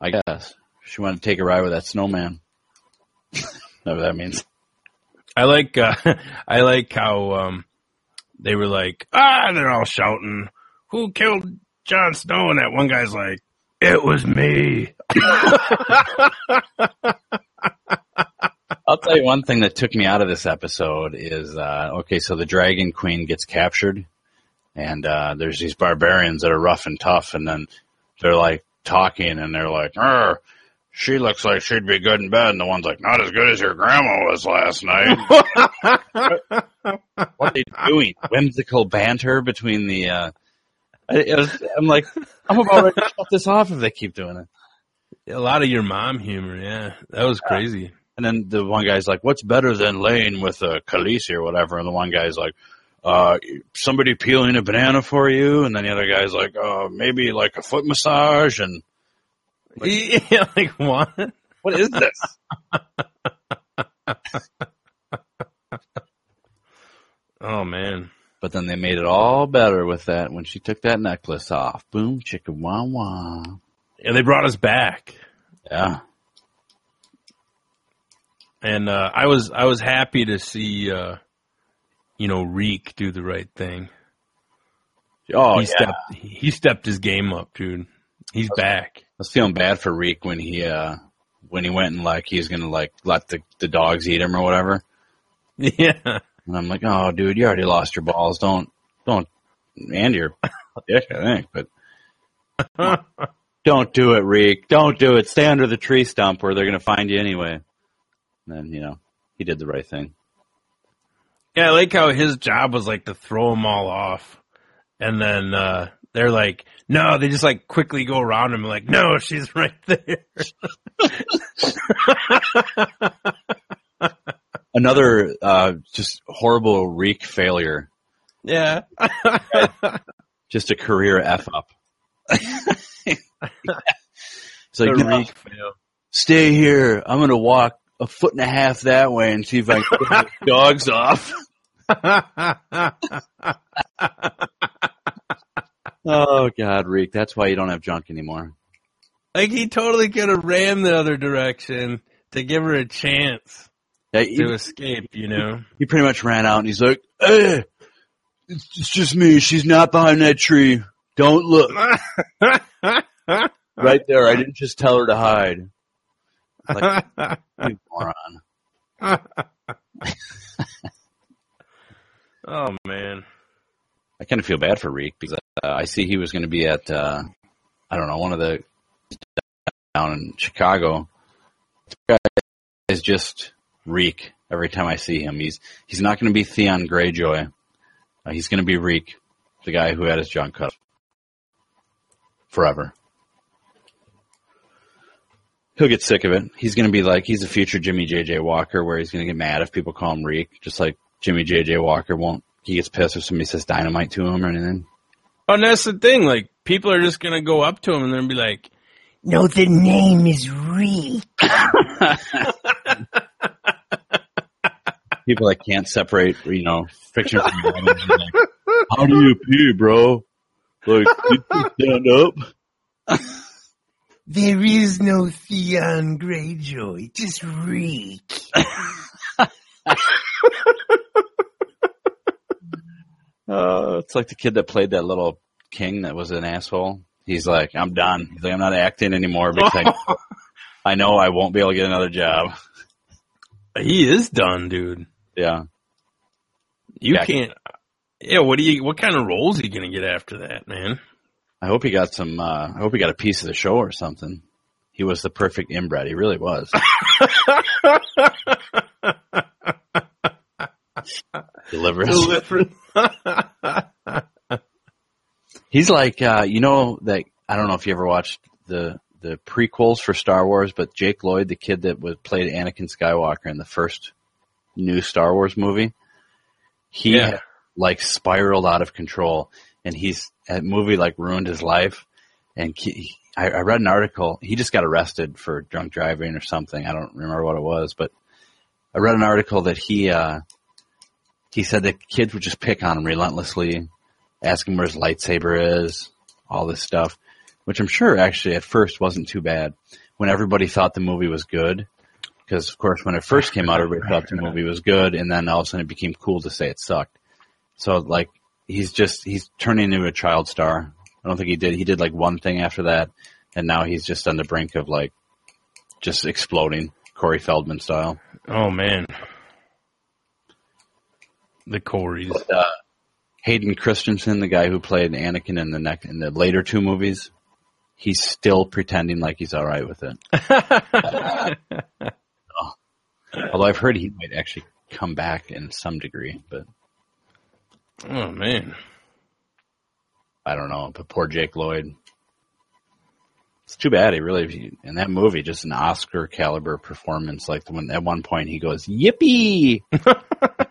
I guess she wanted to take a ride with that snowman. <laughs> Whatever that means. I like. uh <laughs> I like how um they were like, ah, they're all shouting, "Who killed Jon Snow?" And that one guy's like, "It was me." <laughs> I'll tell you one thing that took me out of this episode is uh, okay. So the Dragon Queen gets captured, and uh, there's these barbarians that are rough and tough, and then they're like talking, and they're like, "Er, she looks like she'd be good in bed," and the one's like, "Not as good as your grandma was last night." <laughs> what are they doing? Whimsical banter between the. Uh, I, was, I'm like, I'm about ready to shut <laughs> this off if they keep doing it. A lot of your mom humor, yeah, that was crazy. And then the one guy's like, "What's better than laying with a Khaleesi or whatever?" And the one guy's like, uh, "Somebody peeling a banana for you." And then the other guy's like, "Uh, maybe like a foot massage." And <laughs> yeah, like what? what is this? <laughs> Oh man. But But then they made it all better with that when she took that necklace off. Boom, chicken wah wah. And they brought us back. Yeah. And uh, I was I was happy to see uh, you know Reek do the right thing. Oh, he yeah. stepped he stepped his game up, dude. He's back. I was feeling bad for Reek when he uh when he went and like he was gonna like let the the dogs eat him or whatever. <laughs> Yeah. And I'm like, oh, dude, you already lost your balls. Don't don't and your dick, I think, but <laughs> don't do it, Reek. Don't do it. Stay under the tree stump where they're gonna find you anyway. And then you know he did the right thing. Yeah, I like how his job was like to throw them all off. And then uh they're like, no, they just like quickly go around him like, no, she's <laughs> right there. Another uh just horrible Reek failure. yeah. Just a career f up. <laughs> It's like, "No, Reek fail. stay here. I'm gonna walk a foot and a half that way and see if I can get the <laughs> dogs off. Oh God, Reek, that's why you don't have junk anymore. like he totally could have ran the other direction to give her a chance Yeah, to escape, you know? he pretty much ran out and he's like, "Hey, it's, it's just me. She's not behind that tree. Don't look <laughs> right there. I didn't just tell her to hide." Like, <laughs> you moron. <laughs> oh man. I kind of feel bad for Reek because uh, I see he was going to be at uh, I don't know one of the down in Chicago. This is just Reek every time I see him. He's he's not going to be Theon Greyjoy. Uh, he's going to be Reek, the guy who had his junk cut forever. He'll get sick of it. He's going to be like he's a future Jimmie JJ Walker, where he's going to get mad if people call him Reek, just like Jimmie JJ Walker won't. He gets pissed if somebody says dynamite to him or anything. Oh, and that's the thing. Like, people are just gonna go up to him and they're be like, No, the name is Reek. <laughs> people that can't separate, you know, fiction from reality. Like, How do you pee, bro? Like, you stand up? There is no Theon Greyjoy, just Reek. <laughs> Uh, it's like the kid that played that little king that was an asshole. He's like, I'm done. He's like, I'm not acting anymore because I, <laughs> I know I won't be able to get another job. he is done, dude. Yeah. You Yeah. can't. Yeah, what do you? What kind of roles are you gonna get after that, man? I hope he got some, uh, I hope he got a piece of the show or something. He was the perfect inbred. He really was. <laughs> Deliverance. Deliverance. <laughs> He's like, uh, you know, that I don't know if you ever watched the the prequels for Star Wars, but Jake Lloyd, the kid that was played Anakin Skywalker in the first new Star Wars movie, he Yeah. had, like spiraled out of control, and he's that movie like ruined his life. And he, I, I read an article. He just got arrested for drunk driving or something. I don't remember what it was, but I read an article that he uh, he said the kids would just pick on him relentlessly, ask him where his lightsaber is, all this stuff, which I'm sure actually at first wasn't too bad when everybody thought the movie was good. Because of course, when it first came out, everybody thought the movie was good, and then all of a sudden it became cool to say it sucked. So like, he's just he's turning into a child star. I don't think he did. He did like one thing after that, and now he's just on the brink of like just exploding, Corey Feldman style. Oh man, the Corys. uh, Hayden Christensen, the guy who played Anakin in the neck in the later two movies, he's still pretending like he's all right with it. <laughs> Although I've heard he might actually come back in some degree, but Oh man, I don't know. But poor Jake Lloyd. It's too bad. He really in that movie just an Oscar caliber performance. Like the one at one point he goes yippee, <laughs>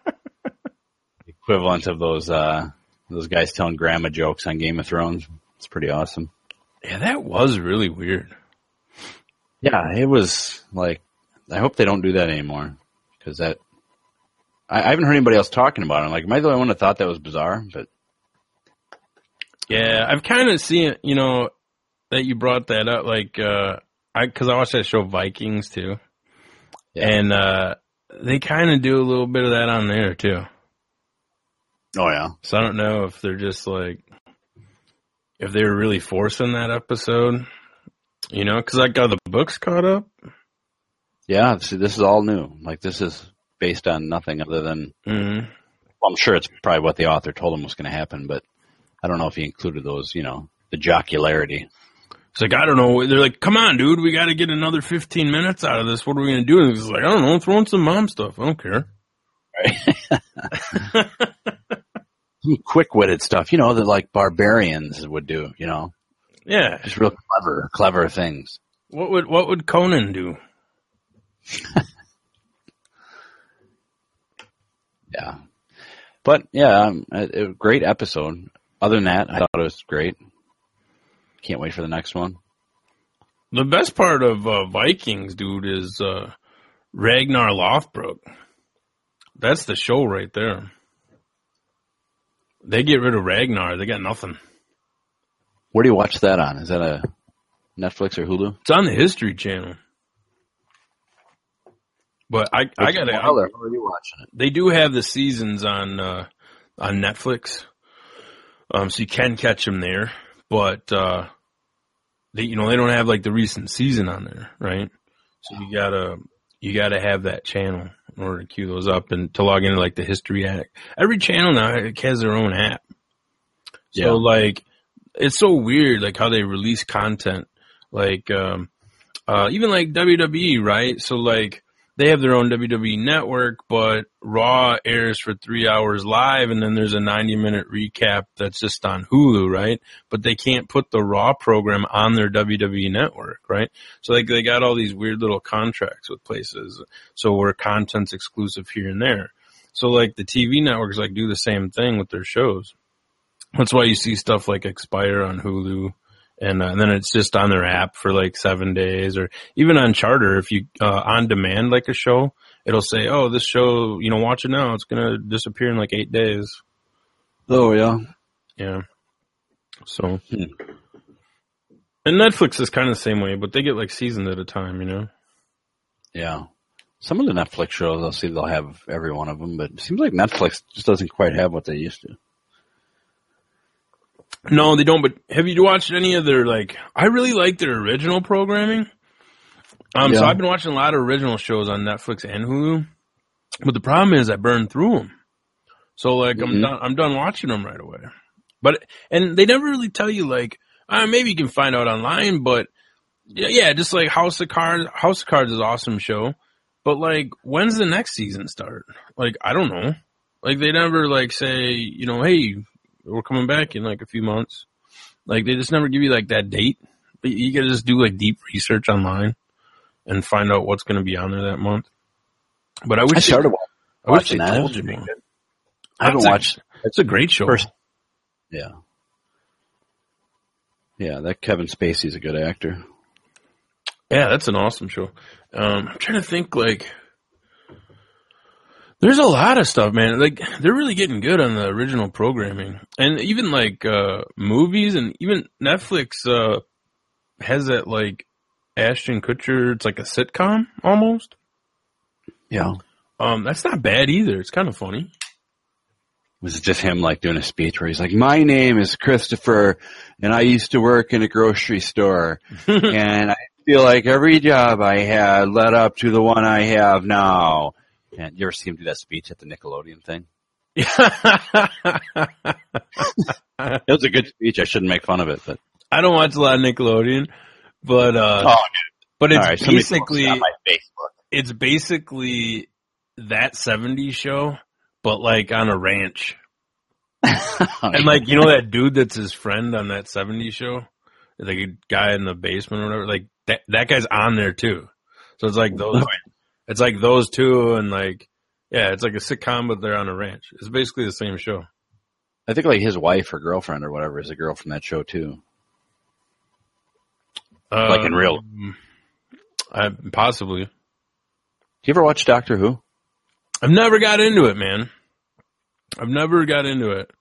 equivalent of those uh those guys telling grandma jokes on Game of Thrones. It's pretty awesome. yeah, that was really weird. Yeah, it was like I hope they don't do that anymore because that I, I haven't heard anybody else talking about it. I'm like, am I the only one that thought that was bizarre? But Yeah, I've kind of seen, you know, that you brought that up. Like, uh, I, cause I watched that show Vikings too. Yeah. And, uh, they kind of do a little bit of that on there too. Oh yeah, So I don't know if they're just like, if they were really forcing that episode, you know, cause I got the books caught up. yeah. See, this is all new. Like this is based on nothing other than. hmm Well, I'm sure it's probably what the author told him was going to happen, but I don't know if he included those. You know, the jocularity. It's like, I don't know. They're like, come on, dude, we got to get another 15 minutes out of this. What are we going to do? And he's like, I don't know. Throw in some mom stuff. I don't care. Quick <laughs> <laughs> witted stuff, you know, that like barbarians would do. You know, Yeah. just real clever, clever things. What would, what would Conan do? <laughs> Yeah. But yeah, um, a, a great episode. Other than that, I thought it was great. Can't wait for the next one. The best part of uh, Vikings, dude, is uh, Ragnar Lothbrok. That's the show right there. They get rid of Ragnar. They got nothing. Where do you watch that on? Is that a Netflix or Hulu? It's on the History Channel. But I, I Which gotta. How are you watching it? they do have the seasons on uh, on Netflix, um, so you can catch them there. But uh, they, you know, they don't have like the recent season on there, right? So you gotta you gotta have that channel in order to queue those up and to log into like the History app. Every channel now has their own app. So Yeah. like, it's so weird, like how they release content, like um, uh, even like WWE, right? So like they have their own WWE network, but Raw airs for three hours live, and then there's a 90 minute recap that's just on Hulu, right? But they can't put the Raw program on their WWE network, right? So like they got all these weird little contracts with places, so where content's exclusive here and there. So like the TV networks like do the same thing with their shows. That's why you see stuff like expire on Hulu. And, uh, and then it's just on their app for like seven days or even on charter. If you, uh, on demand, like a show, it'll say, Oh, this show, you know, watch it now. It's going to disappear in like eight days. Oh yeah. Yeah. So, Hmm. and Netflix is kind of the same way, but they get like seasons at a time, you know? Yeah. Some of the Netflix shows, I'll see they'll have every one of them, but it seems like Netflix just doesn't quite have what they used to. No, they don't. But have you watched any of their like? I really like their original programming. Um, so I've been watching a lot of original shows on Netflix and Hulu. But the problem is, I burn through them. So like, I'm Mhm. done. I'm done watching them right away. But and they never really tell you like, uh, maybe you can find out online. But yeah, yeah, just like House of Cards. House of Cards is an awesome show. But like, when's the next season start? Like, I don't know. Like they never like say, you know, hey, we're coming back in like a few months. Like they just never give you like that date. But you gotta just do like deep research online and find out what's gonna be on there that month. But I wish I started they, I wish they that. told you more. I haven't watched. It's a great show. First- Yeah. Yeah, that Kevin Spacey's a good actor. Yeah, that's an awesome show. Um, I'm trying to think like there's a lot of stuff, man. Like they're really getting good on the original programming, and even like uh, movies, and even Netflix uh, has that like Ashton Kutcher. It's like a sitcom almost. Yeah. Um, that's not bad either. It's kind of funny. Was it just him like doing a speech where he's like, "My name is Christopher, and I used to work in a grocery store, <laughs> and I feel like every job I had led up to the one I have now." And you ever see him do that speech at the Nickelodeon thing? <laughs> It was a good speech. I shouldn't make fun of it, but I don't watch a lot of Nickelodeon, but uh, oh, but it's right, basically my Facebook. it's basically that 70s show, but like on a ranch. <laughs> And like, you know that dude that's his friend on that 70s show? Like a guy in the basement or whatever? Like that, that guy's on there too. So it's like those, it's like those two and like, yeah, it's like a sitcom, but they're on a ranch. It's basically the same show. I think like his wife or girlfriend or whatever is a girl from that show too. Like in real. Um, I, possibly. Do you ever watch Doctor Who? I've never got into it, man. I've never got into it.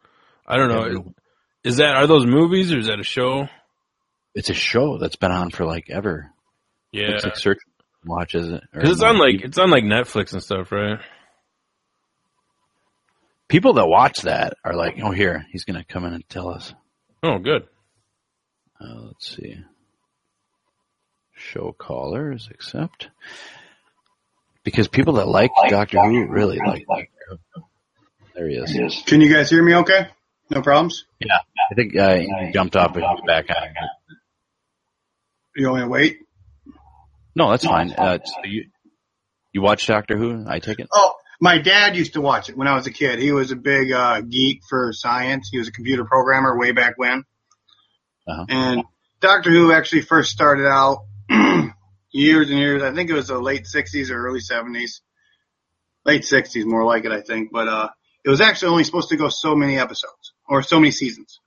I don't know. Is that are those movies or is that a show? It's a show that's been on for like ever. Yeah, Looks like search watches it. or 'Cause it's on no, like it's on like Netflix and stuff, right? people that watch that are like, oh, here he's gonna come in and tell us. Oh, good. Uh, let's see. Show callers accept. Because people that like Doctor Who really like. There he is. Can you guys hear me okay? No problems? Yeah, I think uh, he jumped off and he's back on. You want me to wait? No, that's fine. Uh, so you you watch Doctor Who? I take it. Oh, my dad used to watch it when I was a kid. He was a big uh, geek for science. He was a computer programmer way back when. Uh-huh. And Doctor Who actually first started out <clears throat> years and years. I think it was the late 60s or early 70s. Late 60s, more like it, I think. But uh, it was actually only supposed to go so many episodes or so many seasons.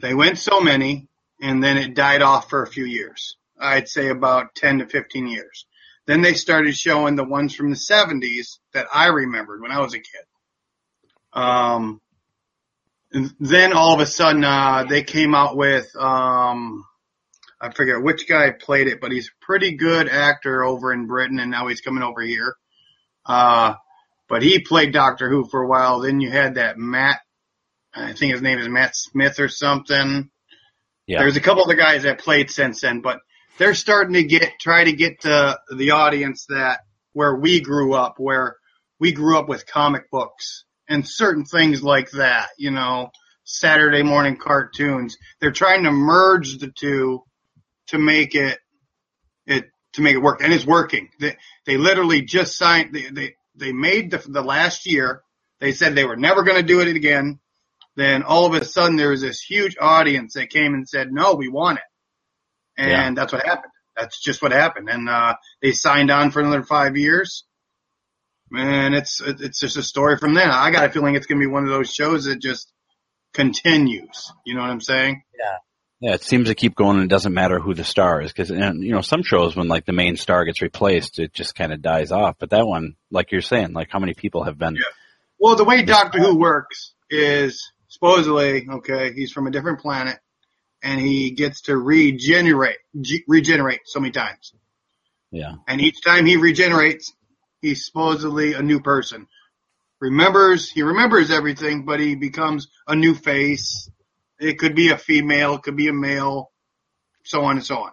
They went so many, and then it died off for a few years. I'd say about 10 to 15 years. Then they started showing the ones from the 70s that I remembered when I was a kid. Um, and then all of a sudden, uh, they came out with, um, I forget which guy played it, but he's a pretty good actor over in Britain and now he's coming over here. Uh, but he played Doctor Who for a while. Then you had that Matt, I think his name is Matt Smith or something. Yeah. There's a couple other guys that played since then, but they're starting to get try to get to the audience that where we grew up, where we grew up with comic books and certain things like that, you know, Saturday morning cartoons. They're trying to merge the two to make it it to make it work, and it's working. They they literally just signed. They they, they made the the last year. They said they were never going to do it again. Then all of a sudden there was this huge audience that came and said, "No, we want it." And that's what happened. That's just what happened, and uh, they signed on for another five years. Man, it's it's just a story from there. I got a feeling it's going to be one of those shows that just continues. You know what I'm saying? Yeah. Yeah, it seems to keep going, and it doesn't matter who the star is, because you know some shows when like the main star gets replaced, it just kind of dies off. But that one, like you're saying, like how many people have been? Well, the way Doctor Who works is supposedly okay. He's from a different planet, and he gets to regenerate, ge- regenerate so many times. Yeah. And each time he regenerates, he's supposedly a new person. Remembers, he remembers everything, but he becomes a new face. It could be a female, it could be a male, so on and so on.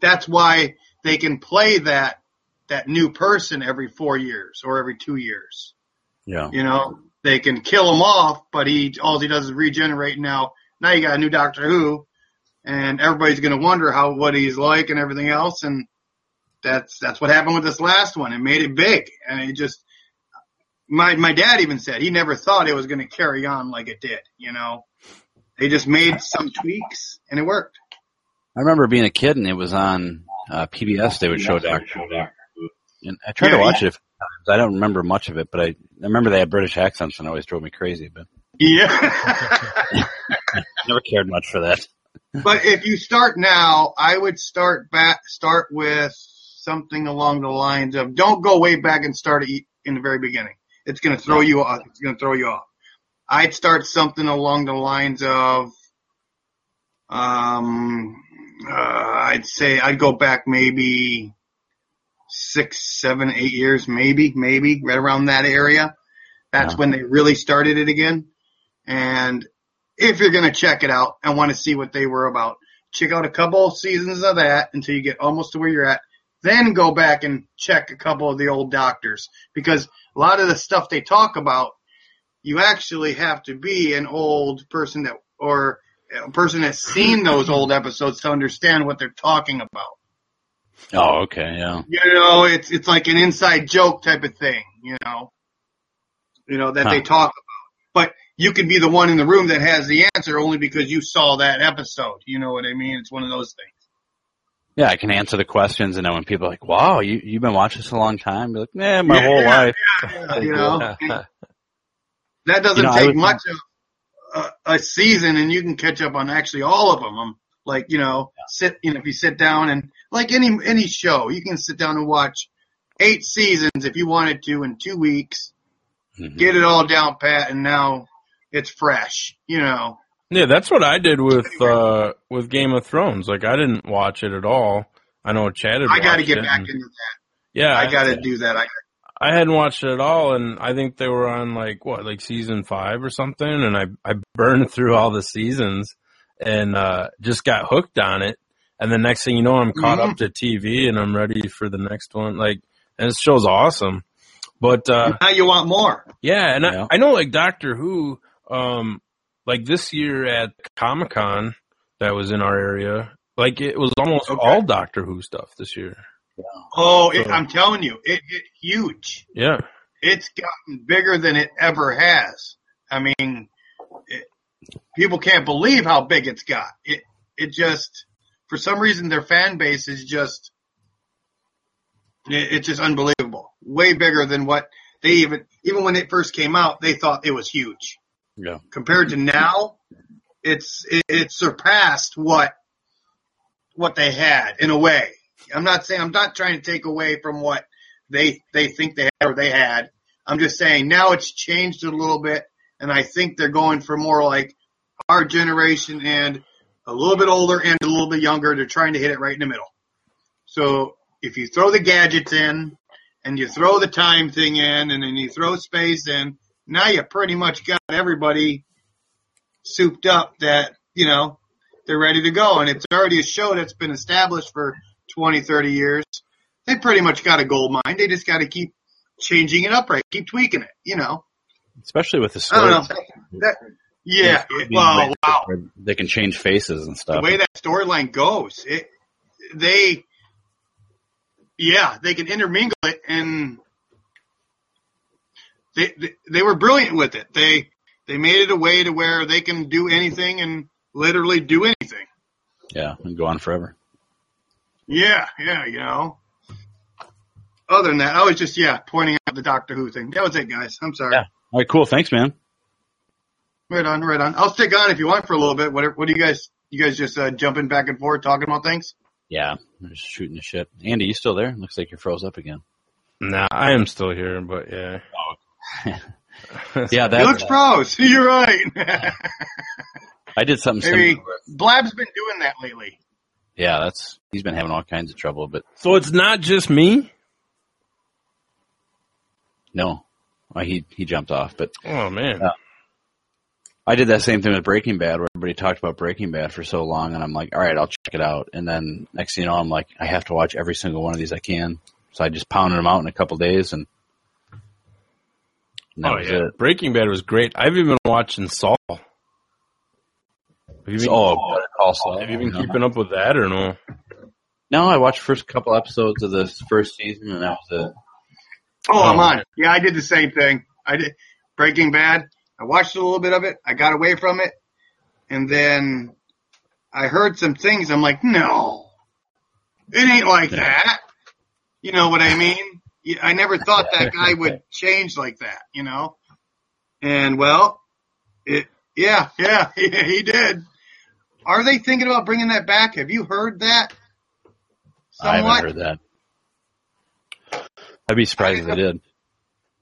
That's why they can play that, that new person every four years or every two years. Yeah. You know, they can kill him off, but he, all he does is regenerate now. Now you got a new Doctor Who and everybody's going to wonder how, what he's like and everything else. And that's, that's what happened with this last one. It made it big and it just, my, my dad even said he never thought it was going to carry on like it did, you know, they just made some tweaks and it worked. I remember being a kid and it was on uh, PBS. They would show Doctor Who, and I tried to Yeah, watch it a few times. I don't remember much of it, but I, I remember they had British accents and it always drove me crazy. But Yeah. <laughs> <laughs> <laughs> never cared much for that. but if you start now, I would start back, start with something along the lines of don't go way back and start it in the very beginning. It's going to throw you off. It's going to throw you off. I'd start something along the lines of, um, uh, I'd say I'd go back maybe six, seven, eight years, maybe, maybe right around that area. That's Yeah. when they really started it again. And if you're going to check it out and want to see what they were about, check out a couple of seasons of that until you get almost to where you're at. Then go back and check a couple of the old doctors because a lot of the stuff they talk about, you actually have to be an old person that, or a person that's seen those old episodes to understand what they're talking about. Oh, okay, yeah. You know, it's, it's like an inside joke type of thing, you know, you know, that they talk about. But you can be the one in the room that has the answer only because you saw that episode. You know what I mean? It's one of those things. Yeah, I can answer the questions, and then when people are like, "Wow, you you've been watching this a long time," be like, "Yeah, my Yeah, whole yeah, life." yeah, <laughs> you know, <laughs> that doesn't You know, take was- much of a, a season, and you can catch up on actually all of them. Um, like you know, sit you know if you sit down and like any any show, you can sit down and watch eight seasons if you wanted to in two weeks, Mhm. get it all down pat, and now it's fresh. You know, Yeah, that's what I did with uh with Game of Thrones. Like I didn't watch it at all. I know Chad had I got to get it, back and- into that. Yeah, I got to do that. I I hadn't watched it at all, and I think they were on like what, like season five or something, and I I <laughs> burned through all the seasons and uh just got hooked on it. And the next thing you know, I'm caught Mhm. up to TV and I'm ready for the next one. Like, and this show's awesome. But uh now you want more. yeah, and Yeah. I, I know like Doctor Who, um, like this year at Comic Con that was in our area, like it was almost Okay. all Doctor Who stuff this year. Oh, it, I'm telling you, it, it huge. Yeah. It's gotten bigger than it ever has. I mean, it, people can't believe how big it's got. It it just for some reason their fan base is just it, it's just unbelievable. Way bigger than what they even even when it first came out, they thought it was huge. Yeah. Compared to now, it's it, it surpassed what what they had in a way. I'm not saying I'm not trying to take away from what they they think they had or they had. I'm just saying now it's changed a little bit, and I think they're going for more like our generation and a little bit older and a little bit younger. They're trying to hit it right in the middle. So if you throw the gadgets in, and you throw the time thing in, and then you throw space in, now you pretty much got everybody souped up that you know they're ready to go, and it's already a show that's been established for 20, 30 years. They pretty much got a gold mine. They just got to keep changing it up, right? Keep tweaking it. You know. Especially with the I don't story. know. That, yeah. it- well, wow. They can change faces and stuff. The way that storyline goes, it they yeah they can intermingle it and they, they they were brilliant with it. They they made it a way to where they can do anything and literally do anything. yeah, and go on forever. Yeah, yeah, you know. Other than that, I was just yeah pointing out the Doctor Who thing. That was it, guys. I'm sorry. Yeah. All right, cool. Thanks, man. Right on, right on. I'll stick on if you want for a little bit. What what do you guys? You guys just uh, jumping back and forth talking about things? Yeah, I'm just shooting the shit. Andy, you still there? Looks like you're froze up again. Nah, I am still here, but yeah. <laughs> Yeah, that looks <laughs> froze. You're right. I did something Maybe similar. Blab's been doing that lately. Yeah, that's he's been having all kinds of trouble, but So it's not just me? no, Well, he he jumped off. But Oh man. Yeah. I did that same thing with Breaking Bad, where everybody talked about Breaking Bad for so long, and I'm like, all right, I'll check it out. And then next thing you know, I'm like, I have to watch every single one of these I can. So I just pounded them out in a couple days, and, and that oh was yeah. it. Breaking Bad was great. I've even been watching Saul. Have you been, Oh, Better Saul. have you been keeping up with that or no? No, I watched first couple episodes of the first season, and that was it. Oh, I'm Oh. on. Yeah, I did the same thing. I did Breaking Bad. I watched a little bit of it. I got away from it, and then I heard some things. I'm like, no, it ain't like that. You know what I mean? Yeah, I never thought that <laughs> guy would change like that. You know, and well, it. Yeah, <laughs> yeah, he did. Are they thinking about bringing that back? Have you heard that? I haven't heard that. I'd be surprised if they did.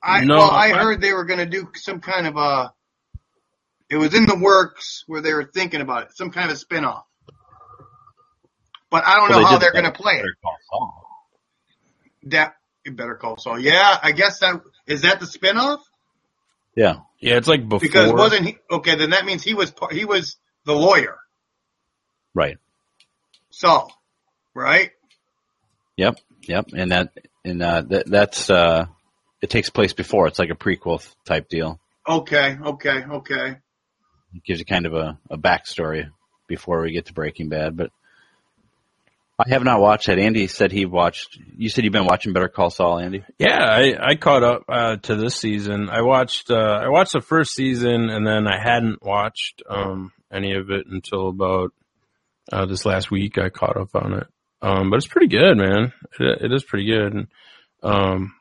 I No, well, I I- heard they were going to do some kind of a. It was in the works where they were thinking about it, some kind of spin-off. But I don't Well, know they how they're going to play it. Better Call Saul. That Better Call Saul. Yeah, I guess that is that the spin-off Yeah, Yeah, it's like before. because wasn't he okay? Then that means he was par- he was the lawyer right. Saul, right? Yep, yep. And that and uh, that that's uh, it takes place before. It's like a prequel type deal. Okay, okay, okay. It gives you kind of a, a backstory before we get to Breaking Bad. But I have not watched that. Andy said he watched. You said you've been watching Better Call Saul, Andy. Yeah, I, I caught up uh, to this season. I watched uh, I watched the first season, and then I hadn't watched um, any of it until about uh, this last week. I caught up on it, um, but it's pretty good, man. It, it is pretty good. Um,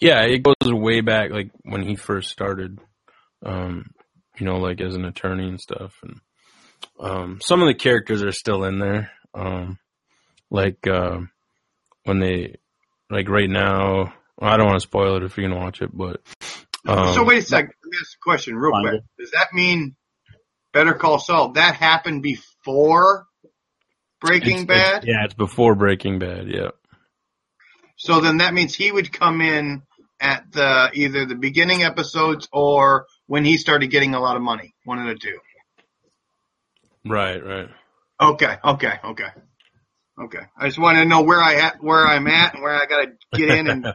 yeah, it goes way back, like when he first started. Um, you know, like as an attorney and stuff, and um, some of the characters are still in there. Um, like uh, when they like right now. I don't want to spoil it if you're gonna watch it, but um, so wait a second. Let me ask a question real Fine. quick. Does that mean Better Call Saul that happened before Breaking it's- Bad? it's- yeah, it's before Breaking Bad. Yeah, So then that means he would come in at the either the beginning episodes or when he started getting a lot of money. One of the two. right, right. Okay, okay, okay, okay. I just want to know where I at, where I'm at, and where I got to get in and <laughs> right.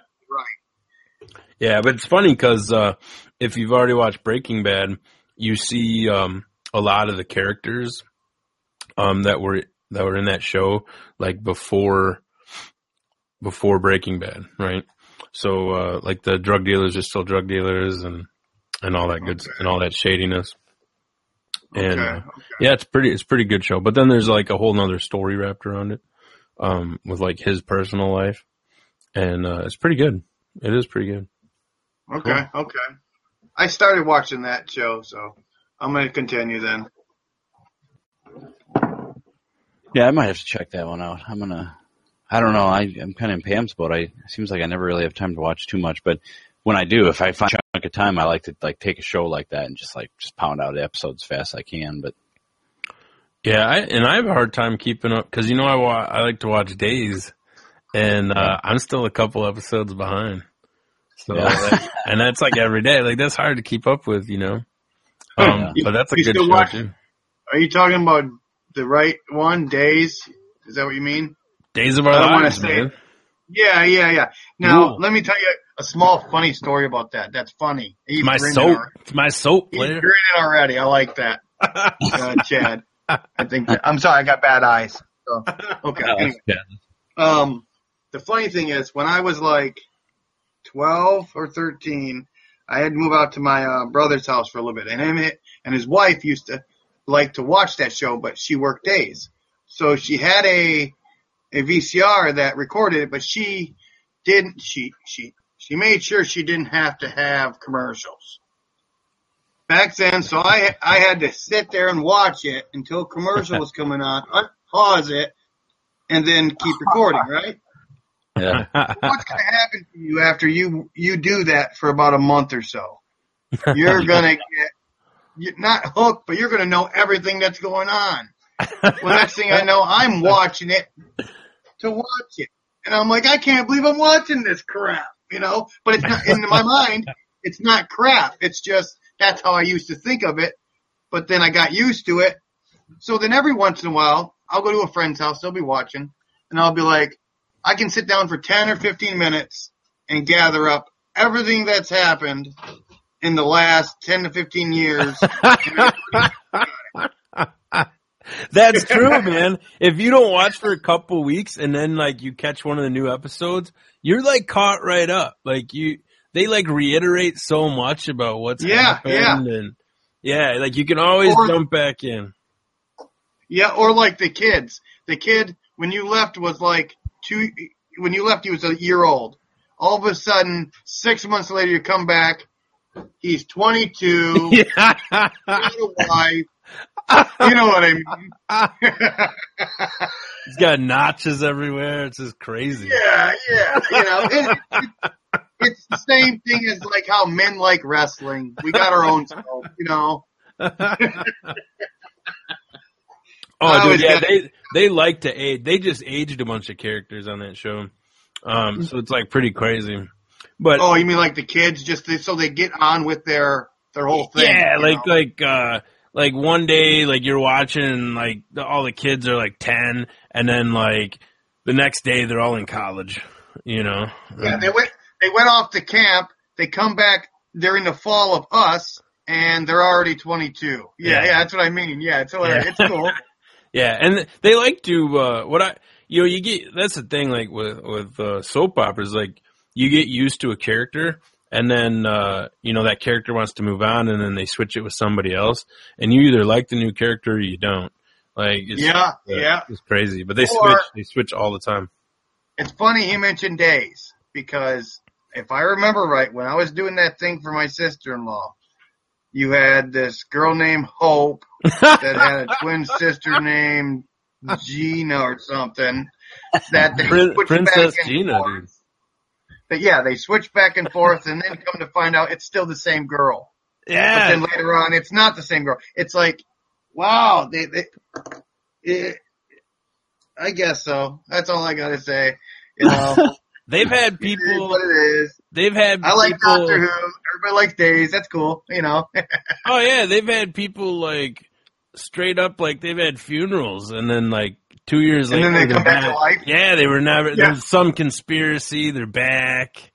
Yeah, but it's funny because uh, if you've already watched Breaking Bad, you see um, a lot of the characters um, that were that were in that show like before before Breaking Bad, right? So uh, like the drug dealers are still drug dealers and and all that good and all that shadiness. And Okay, uh, yeah, it's pretty it's a pretty good show. But then there's like a whole nother story wrapped around it um, with like his personal life, and uh, it's pretty good. It is pretty good. Okay, okay. I started watching that show, so I'm going to continue then. Yeah, I might have to check that one out. I'm gonna. I don't know. I, I'm kind of in Pam's boat. I it seems like I never really have time to watch too much, but when I do, if I find a chunk of time, I like to like take a show like that and just like just pound out episodes fast as I can. But Yeah, I, and I have a hard time keeping up because you know I wa- I like to watch Days, and uh, I'm still a couple episodes behind. So Yeah. that- <laughs> and that's like every day. Like that's hard to keep up with, you know. Um, You- but that's a you good still show watch- too. Are you talking about the right one, Days? Is that what you mean? Days of Our I Lives, say man. Yeah, yeah, yeah. Now, Ooh. let me tell you a small funny story about that. That's funny. He's My soap, already. it's my soap He's grinning already. I like that. <laughs> uh, Chad. I think that, I'm sorry, I got bad eyes. So, <laughs> okay. Oh, anyway. yeah. Um, the funny thing is, when I was like 12 or 13, I had to move out to my uh, brother's house for a little bit, and him and his wife used to like to watch that show, but she worked days, so she had a a VCR that recorded it, but she didn't. She she she made sure she didn't have to have commercials back then. So I I had to sit there and watch it until a commercial was coming on, pause it, and then keep recording. Right. yeah, <laughs> What's going to happen to you after you you do that for about a month or so? You're <laughs> going to get you're not hooked, but you're going to know everything that's going on. Well, next thing I know, I'm watching it to watch it, and I'm like, I can't believe I'm watching this crap, you know. But it's not in my mind. It's not crap. It's just that's how I used to think of it. But then I got used to it. So then every once in a while, I'll go to a friend's house. They'll be watching, and I'll be like, I can sit down for 10 or 15 minutes and gather up everything that's happened in the last 10 to 15 years. <laughs> That's true, man. If you don't watch for a couple weeks and then like you catch one of the new episodes, you're like caught right up. Like you, they like reiterate so much about what's Yeah, happened and yeah, like you can always Or- jump back in. yeah, or like the kids. The kid, when you left, was like two, when you left, he was a year old. All of a sudden, six months later, you come back, he's 22, <laughs> Yeah. got a wife. You know what I mean? He's got notches everywhere. It's just crazy. Yeah, yeah. You know, it, it, it's the same thing as like how men like wrestling. We got our own you know. Oh, dude, yeah, they they like to age. They just aged a bunch of characters on that show, um, so it's like pretty crazy. But Oh, you mean like the kids just to, so they get on with their their whole thing? yeah, like know? like uh, like one day, like you're watching, like the, all the kids are like ten, and then like the next day they're all in college. You know, yeah, they went they went off to camp. They come back during the fall of us, and they're already 22. Yeah, Yeah. yeah, that's what I mean. Yeah, it's hilarious. Yeah. It's cool. <laughs> Yeah, and they like to uh what I you know, you get that's the thing like with with uh, soap operas like you get used to a character and then uh you know that character wants to move on and then they switch it with somebody else and you either like the new character or you don't. Like it's, Yeah, uh, yeah. It's crazy, but they Or- switch they switch all the time. It's funny he mentioned days because if I remember right, when I was doing that thing for my sister-in-law, you had this girl named Hope that had a twin <laughs> sister named Gina or something that they Prin- switched Princess back and Gina, forth. dude. that yeah, they switch back and forth, and then come to find out it's still the same girl. But Yeah. then later on, it's not the same girl. It's like, wow, they, they it, I guess so. That's all I gotta say. <laughs> You know, They've had it is people. what it is. They've had I like people. Doctor Who. Everybody likes Days. That's cool. You know. <laughs> Oh yeah, they've had people like straight up like they've had funerals, and then like two years And later then they come back to life? Yeah, they were never. Yeah. There's some conspiracy. They're back.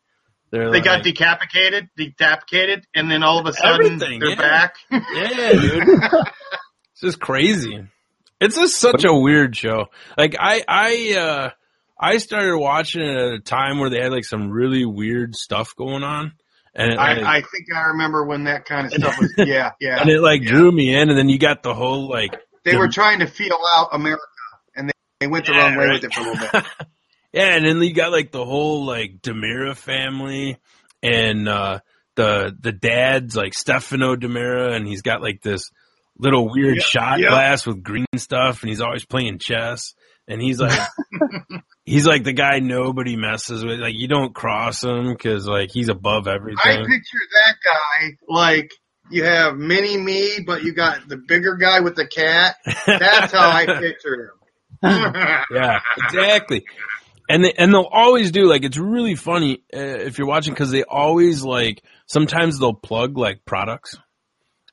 They're they like, got decapitated, decapitated, and then all of a sudden they're yeah. back. <laughs> Yeah, dude. it's just crazy. It's just such a weird show. Like I, I, uh, I started watching it at a time where they had like some really weird stuff going on, and it, like, I, I think I remember when that kind of stuff was. <laughs> Yeah, yeah. and it like drew me in, and then you got the whole like They the- were trying to feel out America, and they, they went the Yeah, wrong way right. with it for a little bit. <laughs> Yeah, and then you got like the whole like DiMera family and uh the the dad's like Stefano DiMera and he's got like this little weird Yeah, shot yeah. glass with green stuff and he's always playing chess and he's like <laughs> he's like the guy nobody messes with like you don't cross him cuz like he's above everything. I picture that guy like you have mini me, but you got the bigger guy with the cat. That's how I <laughs> picture him. <laughs> yeah, exactly. And they, and they'll always do like it's really funny uh, if you're watching because they always like sometimes they'll plug like products,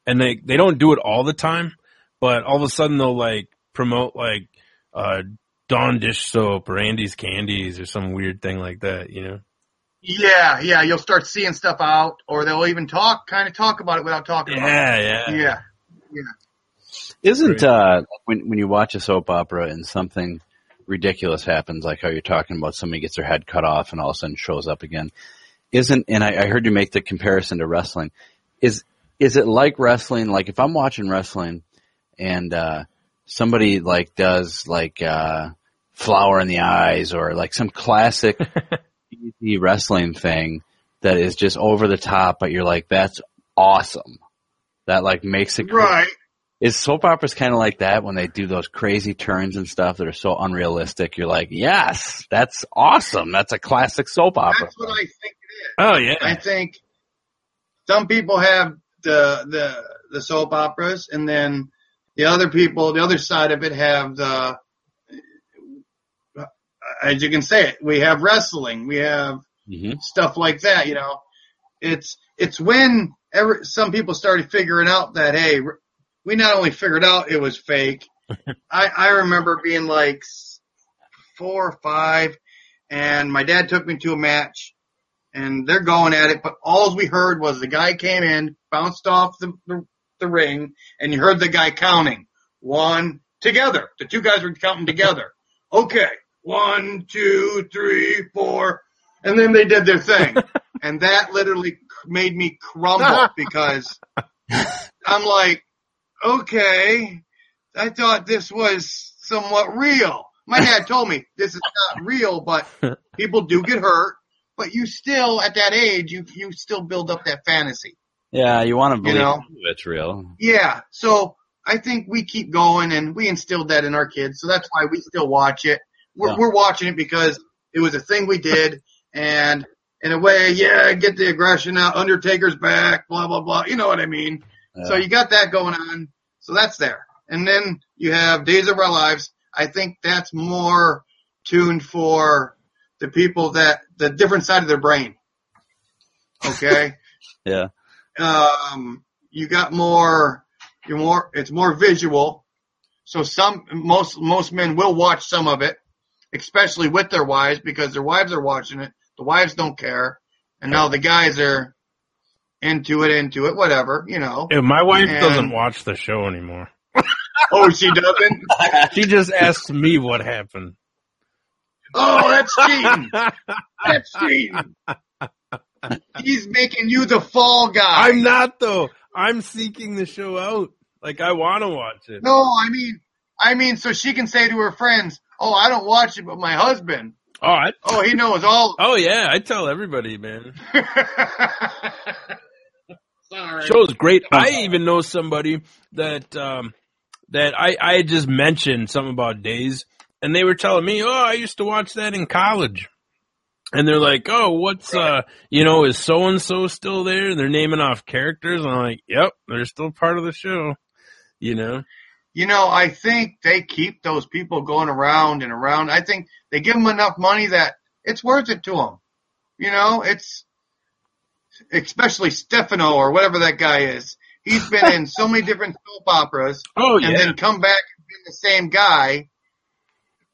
and they they don't do it all the time, but all of a sudden they'll like promote like uh Dawn dish soap or Andes candies or some weird thing like that, you know? Yeah, yeah. You'll start seeing stuff out, or they'll even talk, kind of talk about it without talking about Yeah, it. yeah. Yeah, yeah. Isn't uh when when you watch a soap opera and something ridiculous happens, like how you're talking about somebody gets their head cut off and all of a sudden shows up again? Isn't and I, I heard you make the comparison to wrestling. Is is it like wrestling? Like if I'm watching wrestling and uh somebody like does like uh flour in the eyes or like some classic <laughs> easy wrestling thing that is just over the top, but you're like, that's awesome. That like makes it Right. is soap operas kind of like that when they do those crazy turns and stuff that are so unrealistic? You're like, yes, that's awesome. That's a classic soap opera. That's what I think it is. Oh yeah. I think some people have the the the soap operas, and then the other people, the other side of it, have the as you can say it. We have wrestling. We have Mhm. stuff like that. You know, it's it's when ever some people started figuring out that hey, we not only figured out it was fake. <laughs> I I remember being like four or five, and my dad took me to a match, and they're going at it, but all we heard was the guy came in, bounced off the the, the ring, and you heard the guy counting one together. The two guys were counting together. Okay, one, two, three, four, and then they did their thing, <laughs> and that literally made me crumble <laughs> because I'm like, okay, I thought this was somewhat real. My dad <laughs> told me this is not real, but people do get hurt. But you still, at that age, you you still build up that fantasy. Yeah, you want to believe know? it's real. Yeah. So I think we keep going, and we instilled that in our kids. So that's why we still watch it. We're Yeah. we're watching it because it was a thing we did, and in a way, yeah, get the aggression out. Undertaker's back, blah blah blah. You know what I mean? So you got that going on. So that's there. And then you have Days of Our Lives. I think that's more tuned for the people that the different side of their brain. <laughs> Okay. Yeah. Um, you got more, you're more, it's more visual. So some, most, most men will watch some of it, especially with their wives because their wives are watching it. The wives don't care. And now the guys are into it, into it, whatever, you know. Yeah, my wife And- doesn't watch the show anymore. <laughs> Oh, she doesn't? <laughs> She just asks me what happened. Oh, that's cheating. <laughs> That's cheating. <laughs> He's making you the fall guy. I'm not though. I'm seeking the show out. Like I want to watch it. No, I mean, I mean, so she can say to her friends, "Oh, I don't watch it, but my husband, Oh, I, <laughs> oh, he knows all." oh yeah. I tell everybody, man. <laughs> Sorry. Show's great. I even know somebody that um that I I had just mentioned something about Days, and they were telling me, "Oh, I used to watch that in college." And they're like, "Oh, what's uh, you know, is so and so still there?" And they're naming off characters, and I'm like, "Yep, they're still part of the show." You know? You know, I think they keep those people going around and around. I think they give them enough money that it's worth it to them. You know, it's especially Stefano or whatever that guy is. He's been in so many different soap operas. <laughs> Oh, yeah. and then come back and be the same guy.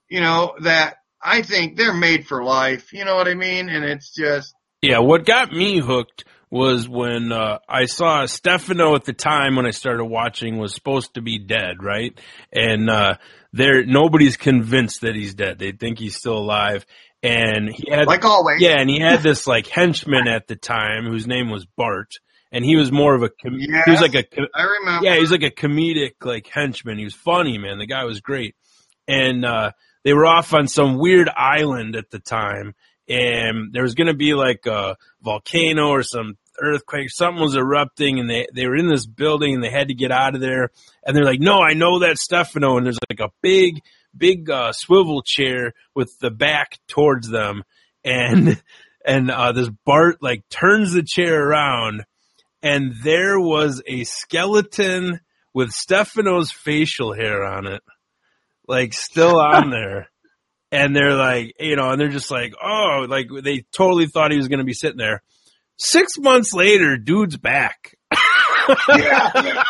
You know that I think they're made for life. You know what I mean? And it's just Yeah, what got me hooked was when uh, I saw Stefano at the time when I started watching was supposed to be dead, right? And uh, there, nobody's convinced that he's dead. They think he's still alive. And he had, like always. yeah, and he had this like henchman at the time whose name was Bart, and he was more of a, com- he was like a, co- I remember. yeah, he was like a comedic like henchman. He was funny, man. The guy was great. And uh they were off on some weird island at the time and there was going to be like a volcano or some earthquake something was erupting and they they were in this building and they had to get out of there and they're like no I know that Stefano and there's like a big big uh swivel chair with the back towards them and <laughs> and uh this Bart like turns the chair around and there was a skeleton with Stefano's facial hair on it, like still on there. And they're like, you know, and they're just like, oh, like they totally thought he was going to be sitting there. Six months later, dude's back. yeah.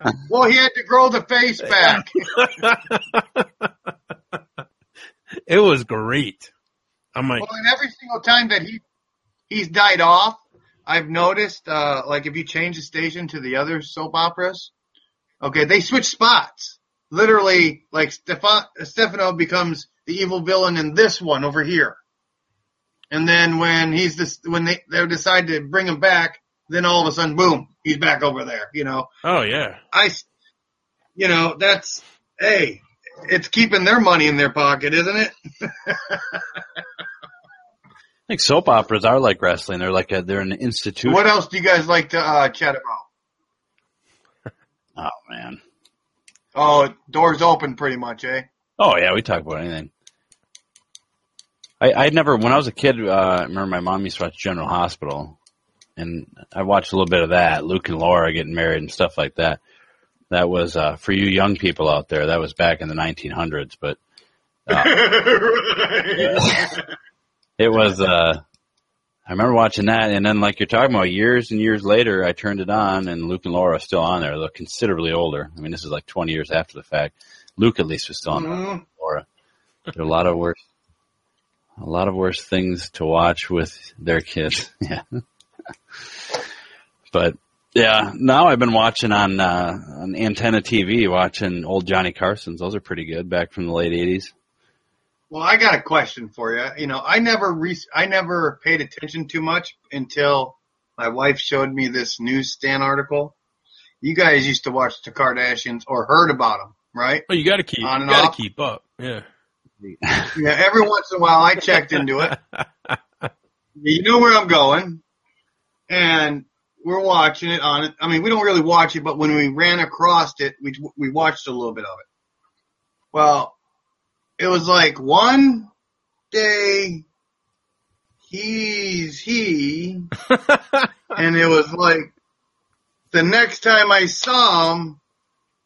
<laughs> well, he had to grow the face back. <laughs> it was great. I'm like, Well, and every single time that he he's died off, I've noticed, uh, like if you change the station to the other soap operas, okay, they switch spots. Literally, like Stefan, Stefano becomes the evil villain in this one over here. And then when he's this, when they, they decide to bring him back, then all of a sudden, boom, he's back over there, you know. oh yeah, I, s- you know, that's, hey, it's keeping their money in their pocket, isn't it? <laughs> I think soap operas are like wrestling. They're like a, they're an institution. what else do you guys like to, uh, chat about? Oh man. Oh, doors open pretty much, eh? Oh yeah, we talk about anything. I I never when I was a kid. Uh, I remember my mom used to watch General Hospital, and I watched a little bit of that. Luke and Laura getting married and stuff like that. That was uh, for you young people out there. That was back in the 1900s, but uh, <laughs> it was. Uh, I remember watching that, and then like you're talking about, years and years later, I turned it on, and Luke and Laura are still on there. They're considerably older. I mean, this is like 20 years after the fact. Luke at least was still on Mhm. Laura. There are a lot of worse, a lot of worse things to watch with their kids. <laughs> Yeah. but yeah, now I've been watching on uh, on antenna TV, watching old Johnny Carson's. Those are pretty good, back from the late '80s. Well, I got a question for you. You know, I never re- I never paid attention too much until my wife showed me this newsstand article. You guys used to watch the Kardashians or heard about them, right? oh, you got to keep, On you and got off. keep up. Yeah, <laughs> Yeah, every once in a while I checked into it. <laughs> You know where I'm going, and we're watching it on it. I mean, we don't really watch it, but when we ran across it, we we watched a little bit of it. Well, it was like one day he's he, <laughs> and it was like the next time I saw him,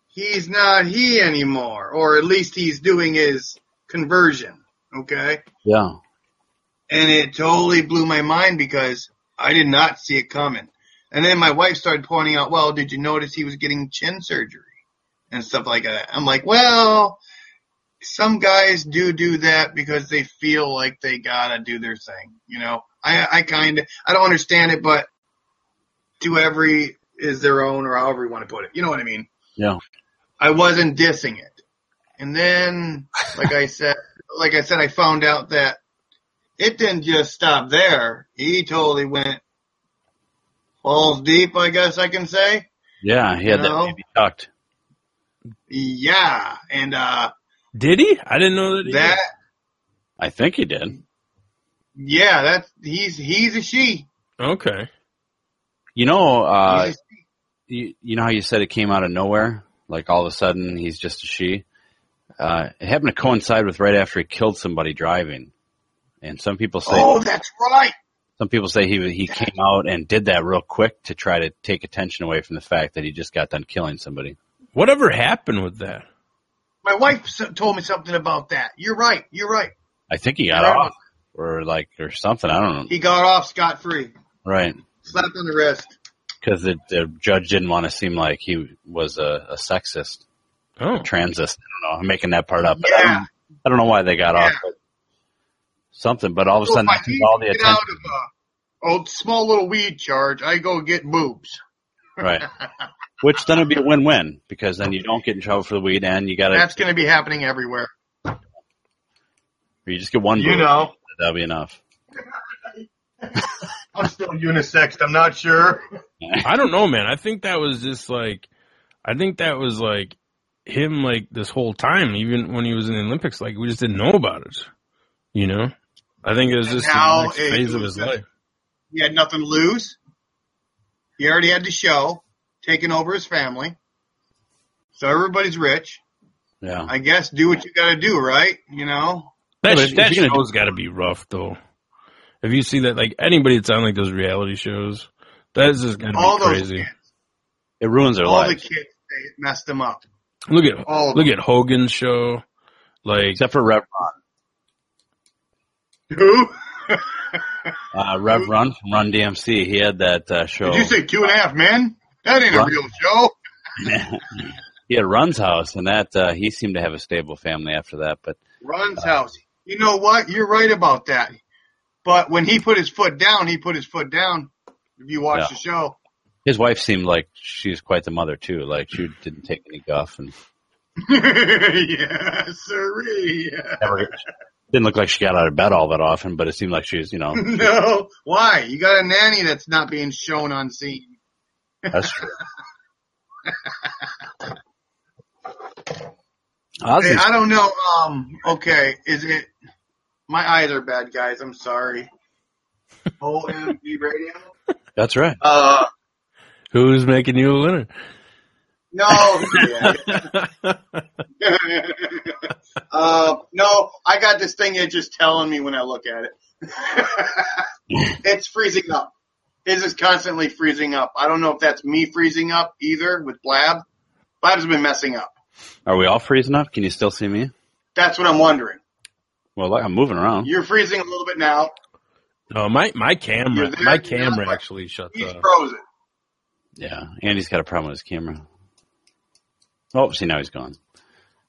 he's not he anymore, or at least he's doing his conversion. Okay. Yeah. And it totally blew my mind because I did not see it coming. And then my wife started pointing out, well, did you notice he was getting chin surgery and stuff like that? I'm like, well, some guys do do that because they feel like they gotta do their thing. You know, I, I kind of, I don't understand it, but do every is their own or however you want to put it. You know what I mean? Yeah. I wasn't dissing it. And then, like I said, like I said, I found out that it didn't just stop there. He totally went balls deep, I guess I can say. Yeah, he had You know? that baby tucked. Yeah. And, uh, did he? I didn't know that. He that, I think he did. yeah, that's, he's, he's a she. Okay. You know, uh, He's a she. you, you know how you said it came out of nowhere? Like all of a sudden he's just a she? Uh, it happened to coincide with right after he killed somebody driving. And some people say Oh, that's right. some people say he he came out and did that real quick to try to take attention away from the fact that he just got done killing somebody. Whatever happened with that? My wife told me something about that. You're right. You're right. I think he got Right. off or like or something. I don't know. He got off scot free. Right. Slapped on the wrist. Because the, the judge didn't want to seem like he was a, a sexist, Oh, a transist. I don't know. I'm making that part up. But I, Yeah. don't, I don't know why they got Yeah. off. But something. But all of a So sudden, if I that all the attention. out of a, a small little weed charge, I go get boobs. Right. <laughs> Which then would be a win-win because then you don't get in trouble for the weed and you got to, That's going to be happening everywhere. or you just get one. You know. That'll be enough. <laughs> I'm still unisex. I'm not sure. <laughs> I don't know, man. I think that was just like, I think that was like him, like this whole time, even when he was in the Olympics. Like we just didn't know about it. You know, I think it was And just the next phase of his life. He had nothing to lose. He already had the show, taking over his family. So everybody's rich. Yeah. I guess do what you got to do, right? You know. That, Yeah, but that show's got to be rough, though. If you see that, like anybody that's on like those reality shows, that's just got to All be crazy. kids, It ruins their life. all the lives. kids, they messed them up. Look at All look them. at Hogan's show. Like Except for Rev Who? Run. <laughs> Uh, Rev Run from Run DMC. He had that uh, show. Did you say two and a half men? That ain't a real show. <laughs> he had Run's house, and that uh, he seemed to have a stable family after that. But Run's house. You know what? You're right about that. But when he put his foot down, he put his foot down. If you watch Yeah. the show. his wife seemed like she was quite the mother too. Like she <laughs> didn't take any guff and yeah, sirree. never didn't look like she got out of bed all that often. But it seemed like she was, you know, <laughs> no. Why? You got a nanny that's not being shown on scene. That's true. Hey, I don't know. Um. Okay. Is it? My eyes are bad, guys. I'm sorry. OMG radio. That's right. Uh. who's making you a winner? No. yeah. <laughs> uh. No. I got this thing that's just telling me when I look at it. <laughs> it's freezing up. His is constantly freezing up. I don't know if that's me freezing up either with Blab. Blab's been messing up. Are we all freezing up? Can you still see me? That's what I'm wondering. Well, I'm moving around. You're freezing a little bit now. No, my my camera, there, my camera actually shut He's the. frozen. Yeah, Andy's got a problem with his camera. Oh, see now he's gone.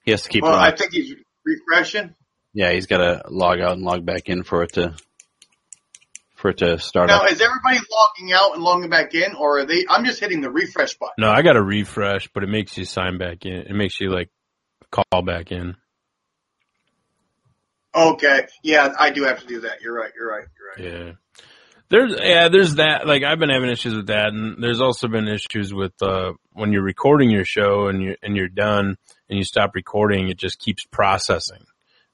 He has to keep. Well, on. I think he's refreshing. yeah, he's got to log out and log back in for it to for it to start Now, up. is everybody logging out and logging back in, or are they? I'm just hitting the refresh button. No, I got to refresh, but it makes you sign back in. It makes you like call back in. Okay, yeah, I do have to do that. You're right. You're right. You're right. Yeah. There's yeah, there's that. Like I've been having issues with that, and there's also been issues with uh when you're recording your show and you and you're done and you stop recording, it just keeps processing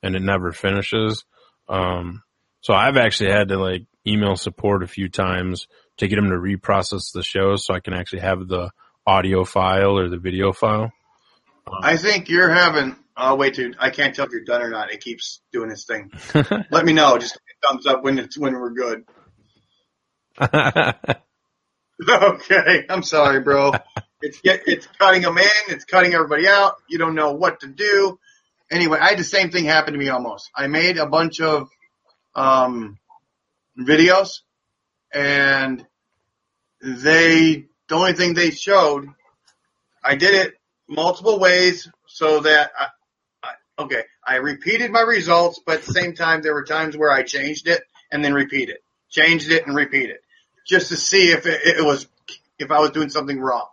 and it never finishes. Um, so I've actually had to like email support a few times to get them to reprocess the show so I can actually have the audio file or the video file. I think you're having. Oh wait, dude, I can't tell if you're done or not. It keeps doing its thing. <laughs> Let me know. Just a thumbs up when it's when we're good. <laughs> Okay, I'm sorry, bro. It's it's cutting them in, it's cutting everybody out. You don't know what to do. Anyway, I had the same thing happen to me almost. I made a bunch of um, videos, and they the only thing they showed, I did it multiple ways so that I, I okay, I repeated my results, but at the same time there were times where I changed it and then repeated, changed it and repeated just to see if it, it was if I was doing something wrong.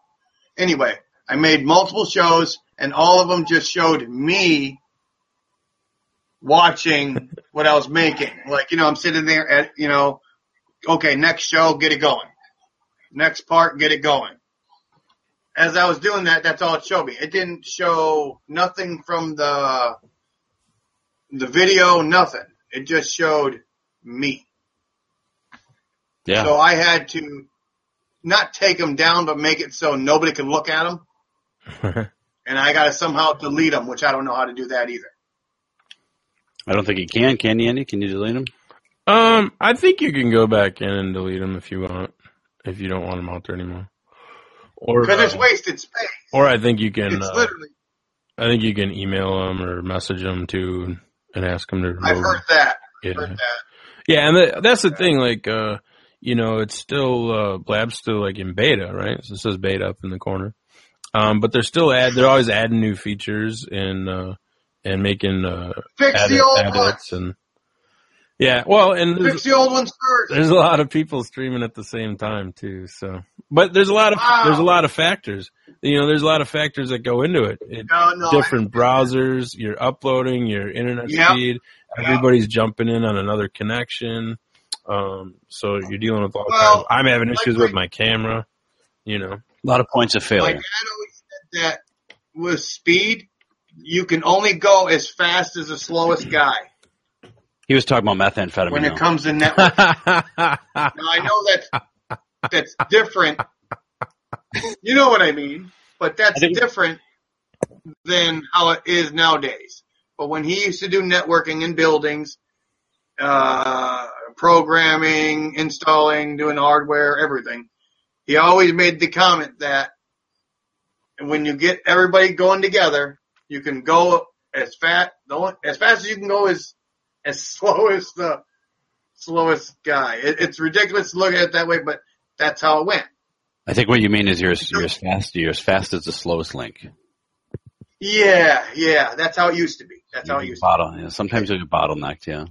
Anyway, I made multiple shows and all of them just showed me watching what I was making. Like, you know, I'm sitting there at, you know, okay, next show, get it going. Next part, get it going. As I was doing that, that's all it showed me. It didn't show nothing from the the video, nothing. It just showed me. Yeah. So I had to not take them down, but make it so nobody could look at them. <laughs> and I got to somehow delete them, which I don't know how to do that either. I don't think you can. Can you, Andy? Can you delete them? Um, I think you can go back in and delete them if you want, if you don't want them out there anymore. Or Because it's uh, wasted space. or I think you can. It's Uh, literally. I think you can email them or message them to and ask them to. Remove I've heard that. Yeah. Heard that. Yeah, and the, that's the thing. Like, uh, you know, it's still uh, Blab's still like in beta, right? So it says beta up in the corner. Um, but they're still add. They're always adding new features and uh, and making uh, Fix edit- the old edits and yeah. Well, and there's, Fix the old ones first. there's a lot of people streaming at the same time too. So, but there's a lot of Wow. there's a lot of factors. You know, there's a lot of factors that go into it. it No, no, different browsers, you're uploading, your internet Yep. speed, everybody's jumping in on another connection. Um, so you're dealing with all Well, kinds. I'm having issues my- with my camera. You know, A lot of points of My failure. dad always said that with speed, you can only go as fast as the slowest guy He was talking about methamphetamine. when it though. comes to <laughs> network. now I know that's that's different. You know what I mean? But that's different than how it is nowadays. But when he used to do networking in buildings, uh, programming, installing, doing hardware, everything, he always made the comment that when you get everybody going together, you can go as fast, as fast as you can go as as <laughs> slow as the slowest guy. It, it's ridiculous to look at it that way, but that's how it went. I think what you mean is you're as, you're as fast you're as fast as the slowest link. Yeah, yeah, that's how it used to be. That's how it You used to bottle, yeah, sometimes you get bottlenecked. Yeah.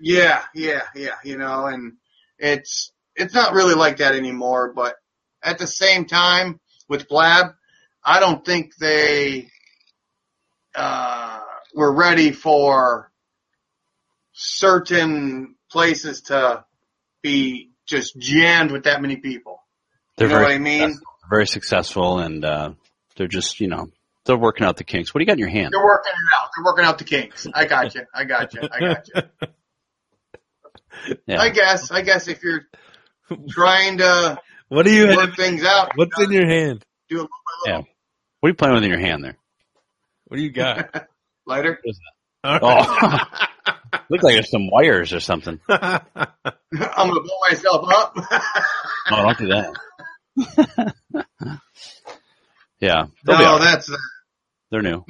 Yeah, yeah, yeah, you know, and it's, it's not really like that anymore, but at the same time with Blab, I don't think they, uh, were ready for certain places to be just jammed with that many people. They're You know very what I mean? successful, very successful, and uh, they're just you know they're working out the kinks. What do you got in your hand? They're working it out. They're working out the kinks. I got you. I got you. I got you. <laughs> Yeah. I guess. I guess if you're trying to what do you work have? things out, What's in your hand? do a little by Yeah. little. What are you playing with in your hand there? What do you got? <laughs> Lighter. All Oh, right. Oh. <laughs> look like there's some wires or something. <laughs> I'm gonna blow myself up. Oh, don't do that. yeah, they'll no, all right. that's uh, they're new.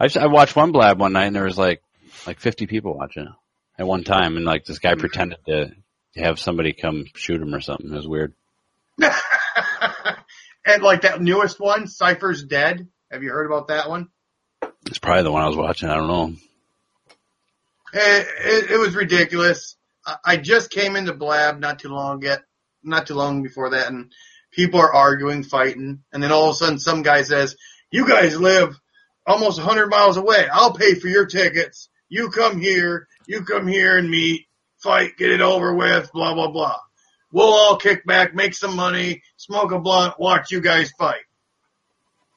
I just, I watched one blab one night and there was like like 50 people watching it at one time, and like this guy mm. pretended to have somebody come shoot him or something. It was weird. and like that newest one, Cypher's Dead. Have you heard about that one? It's probably the one I was watching. I don't know. It, it, it was ridiculous. I, I just came into Blab not too long yet, not too long before that, and people are arguing, fighting, and then all of a sudden some guy says, "You guys live almost a hundred miles away. I'll pay for your tickets. You come here, you come here and meet, fight, get it over with, blah blah blah. We'll all kick back, make some money, smoke a blunt, watch you guys fight."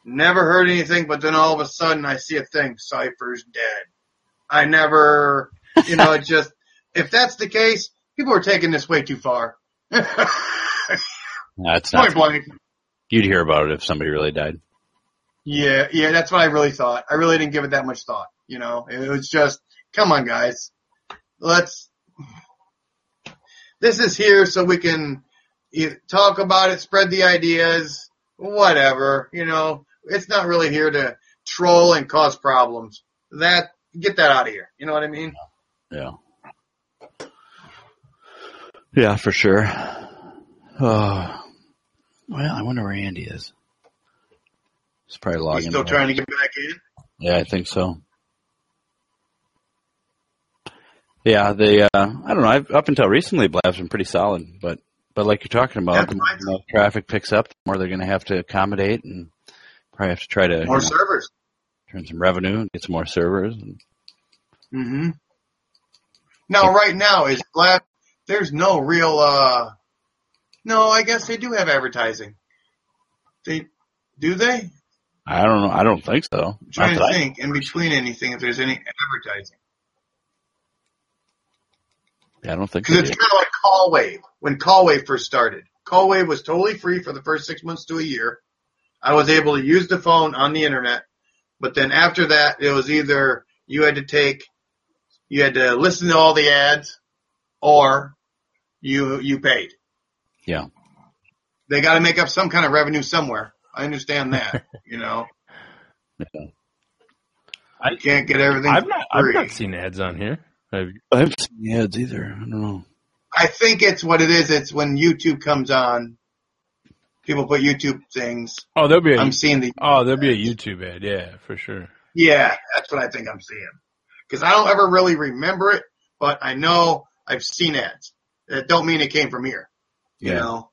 Never heard anything, but then all of a sudden I see a thing, Cypher's dead. I never, you know, it <laughs> just, if that's the case, people are taking this way too far. Point <laughs> That's not. blank. You'd hear about it if somebody really died. Yeah, yeah, that's what I really thought. I really didn't give it that much thought. You know, it was just, come on guys, let's, this is here so we can talk about it, spread the ideas, whatever, you know, it's not really here to troll and cause problems. That, get that out of here. You know what I mean? Yeah. Yeah, for sure. Oh, well, I wonder where Andy is. He's probably He's logging. still trying to get back in. Yeah, I think so. Yeah, they. Uh, I don't know. I've, up until recently, Blab's been pretty solid, but but like you're talking about, the more traffic picks up, the more they're going to have to accommodate, and probably have to try to More you know, servers. turn some revenue, and get some more servers. And, hmm Now, right now is Blab. There's no real. uh No, I guess they do have advertising. They do they? I don't know. I don't think so. I'm trying to that I- think in between anything if there's any advertising I don't think because it's do. kind of like Callwave when Callwave first started. Callwave was totally free for the first six months to a year. I was able to use the phone on the internet, but then after that, it was either you had to take you had to listen to all the ads, or you you paid. Yeah. They got to make up some kind of revenue somewhere. I understand that. <laughs> you know, Yeah. I you can't get everything. I've not I've not seen ads on here. I've. I haven't seen ads either. I don't know. I think it's what it is. It's when YouTube comes on. People put YouTube things. Oh, there'll be a I'm seeing the. oh there'll be a YouTube ad. Yeah, for sure. Yeah, that's what I think I'm seeing. Because I don't ever really remember it, but I know I've seen ads. That don't mean it came from here. You Yeah. know.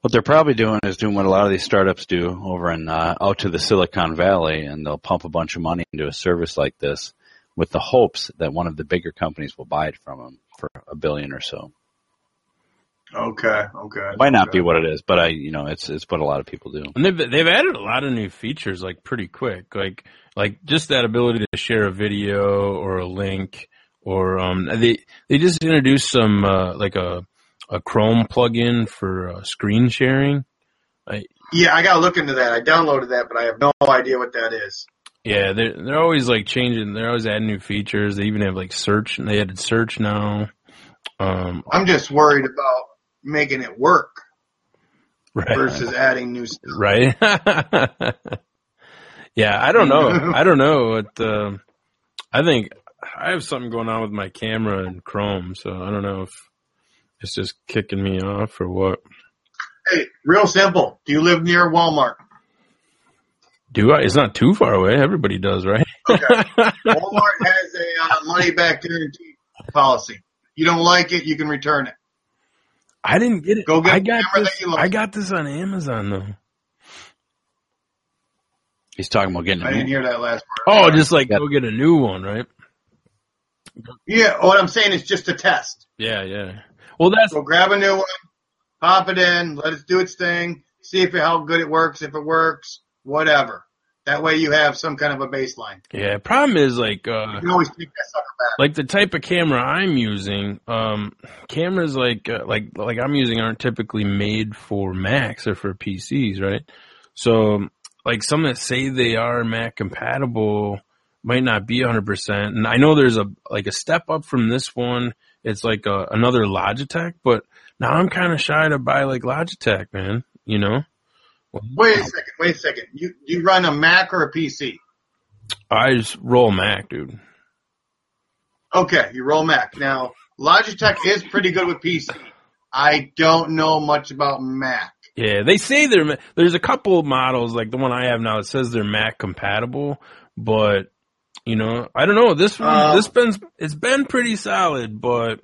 What they're probably doing is doing what a lot of these startups do over in uh, out to the Silicon Valley, and they'll pump a bunch of money into a service like this with the hopes that one of the bigger companies will buy it from them for a billion or so. Okay. Okay. It might not be what it is, but I, you know, it's it's what a lot of people do. And they've they've added a lot of new features like pretty quick. Like like just that ability to share a video or a link or um they they just introduced some uh, like a a Chrome plugin for uh, screen sharing. I, Yeah, I gotta look into that. I downloaded that, but I have no idea what that is. yeah, they're they're always like changing. They're always adding new features. They even have like search. and They added search now. Um, I'm just worried about making it work right. versus adding new stuff. right? <laughs> yeah, I don't know. <laughs> I don't know what. Um, I think I have something going on with my camera and Chrome, so I don't know if it's just kicking me off or what. Hey, real simple. Do you live near Walmart? Do I? It's not too far away. Everybody does, right? <laughs> Walmart has a uh, money back guarantee policy. You don't like it, you can return it. I didn't get it. Go get I got camera this. that you. I got this on Amazon though. He's talking about getting. I A didn't new, hear that last part. Oh, just like Yeah. go get a new one, right? Yeah, what I'm saying is just a test. Yeah, yeah. Well, that's So grab a new one, pop it in, let it do its thing, see if it, how good it works, if it works, whatever. That way you have some kind of a baseline. yeah. Problem is like uh, always take that sucker back. like the type of camera I'm using, um, cameras like uh, like like I'm using aren't typically made for Macs or for PCs, right? So like some that say they are Mac compatible might not be 100%. And I know there's a like a step up from this one. It's like a, another Logitech, but now I'm kind of shy to buy like Logitech, man. You know, Wait a second, wait a second. You you run a Mac or a PC? I just roll Mac, dude. Okay, you roll Mac. Now, Logitech is pretty good with PC. I don't know much about Mac. Yeah, they say they're there's a couple of models like the one I have now. It says they're Mac compatible, but you know, I don't know. This one, Uh, this been it's been pretty solid, but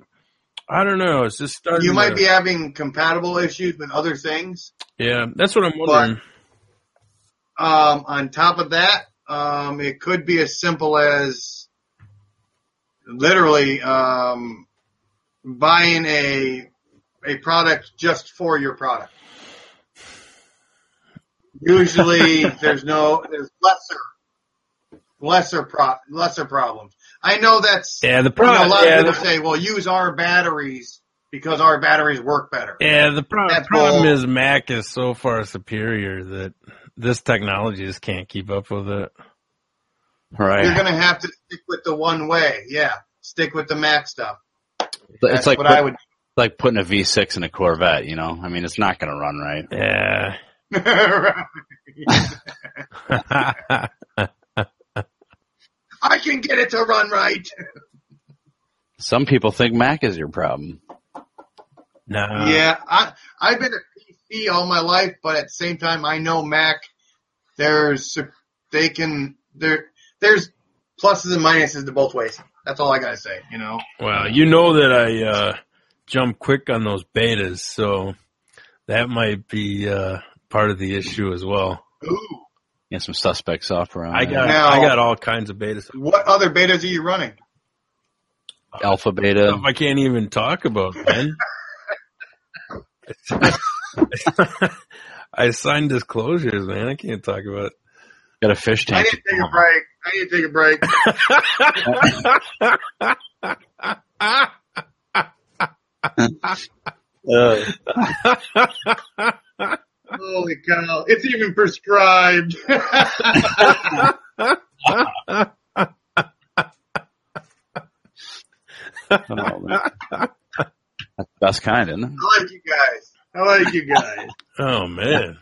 I don't know. It's just starting. You might to- be having compatible issues with other things. Yeah, that's what I'm wondering. Um, on top of that, um, it could be as simple as literally um, buying a a product just for your product. <laughs> Usually, there's no there's lesser lesser pro lesser problems. I know that's yeah, the you know, a lot Yeah, of people the, say, well, use our batteries because our batteries work better. yeah, the pro- That's problem bull. is Mac is so far superior that this technology just can't keep up with it. Right. You're gonna have to stick with the one way. Yeah, stick with the Mac stuff. It's like what put- I would. like putting a V6 in a Corvette. You know, I mean, it's not going to run right. Yeah. <laughs> <laughs> <laughs> I can get it to run right. Some people think Mac is your problem. no. yeah, I I've been a PC all my life, but at the same time, I know Mac. There's they can there there's pluses and minuses to both ways. That's all I gotta say. You know. Well, you know that I uh, jump quick on those betas, so that might be uh, part of the issue as well. Ooh, Get some suspect software on I got Now- I got all kinds of betas. what other betas are you running? alpha beta. I can't even talk about, man. <laughs> I signed disclosures, man. I can't talk about. Got a fish tank. I tank. need to take a break. I need to take a break. <laughs> <laughs> Uh, Holy cow! It's even prescribed. That's the best kind, isn't it? I like you guys. I like you guys. Oh man.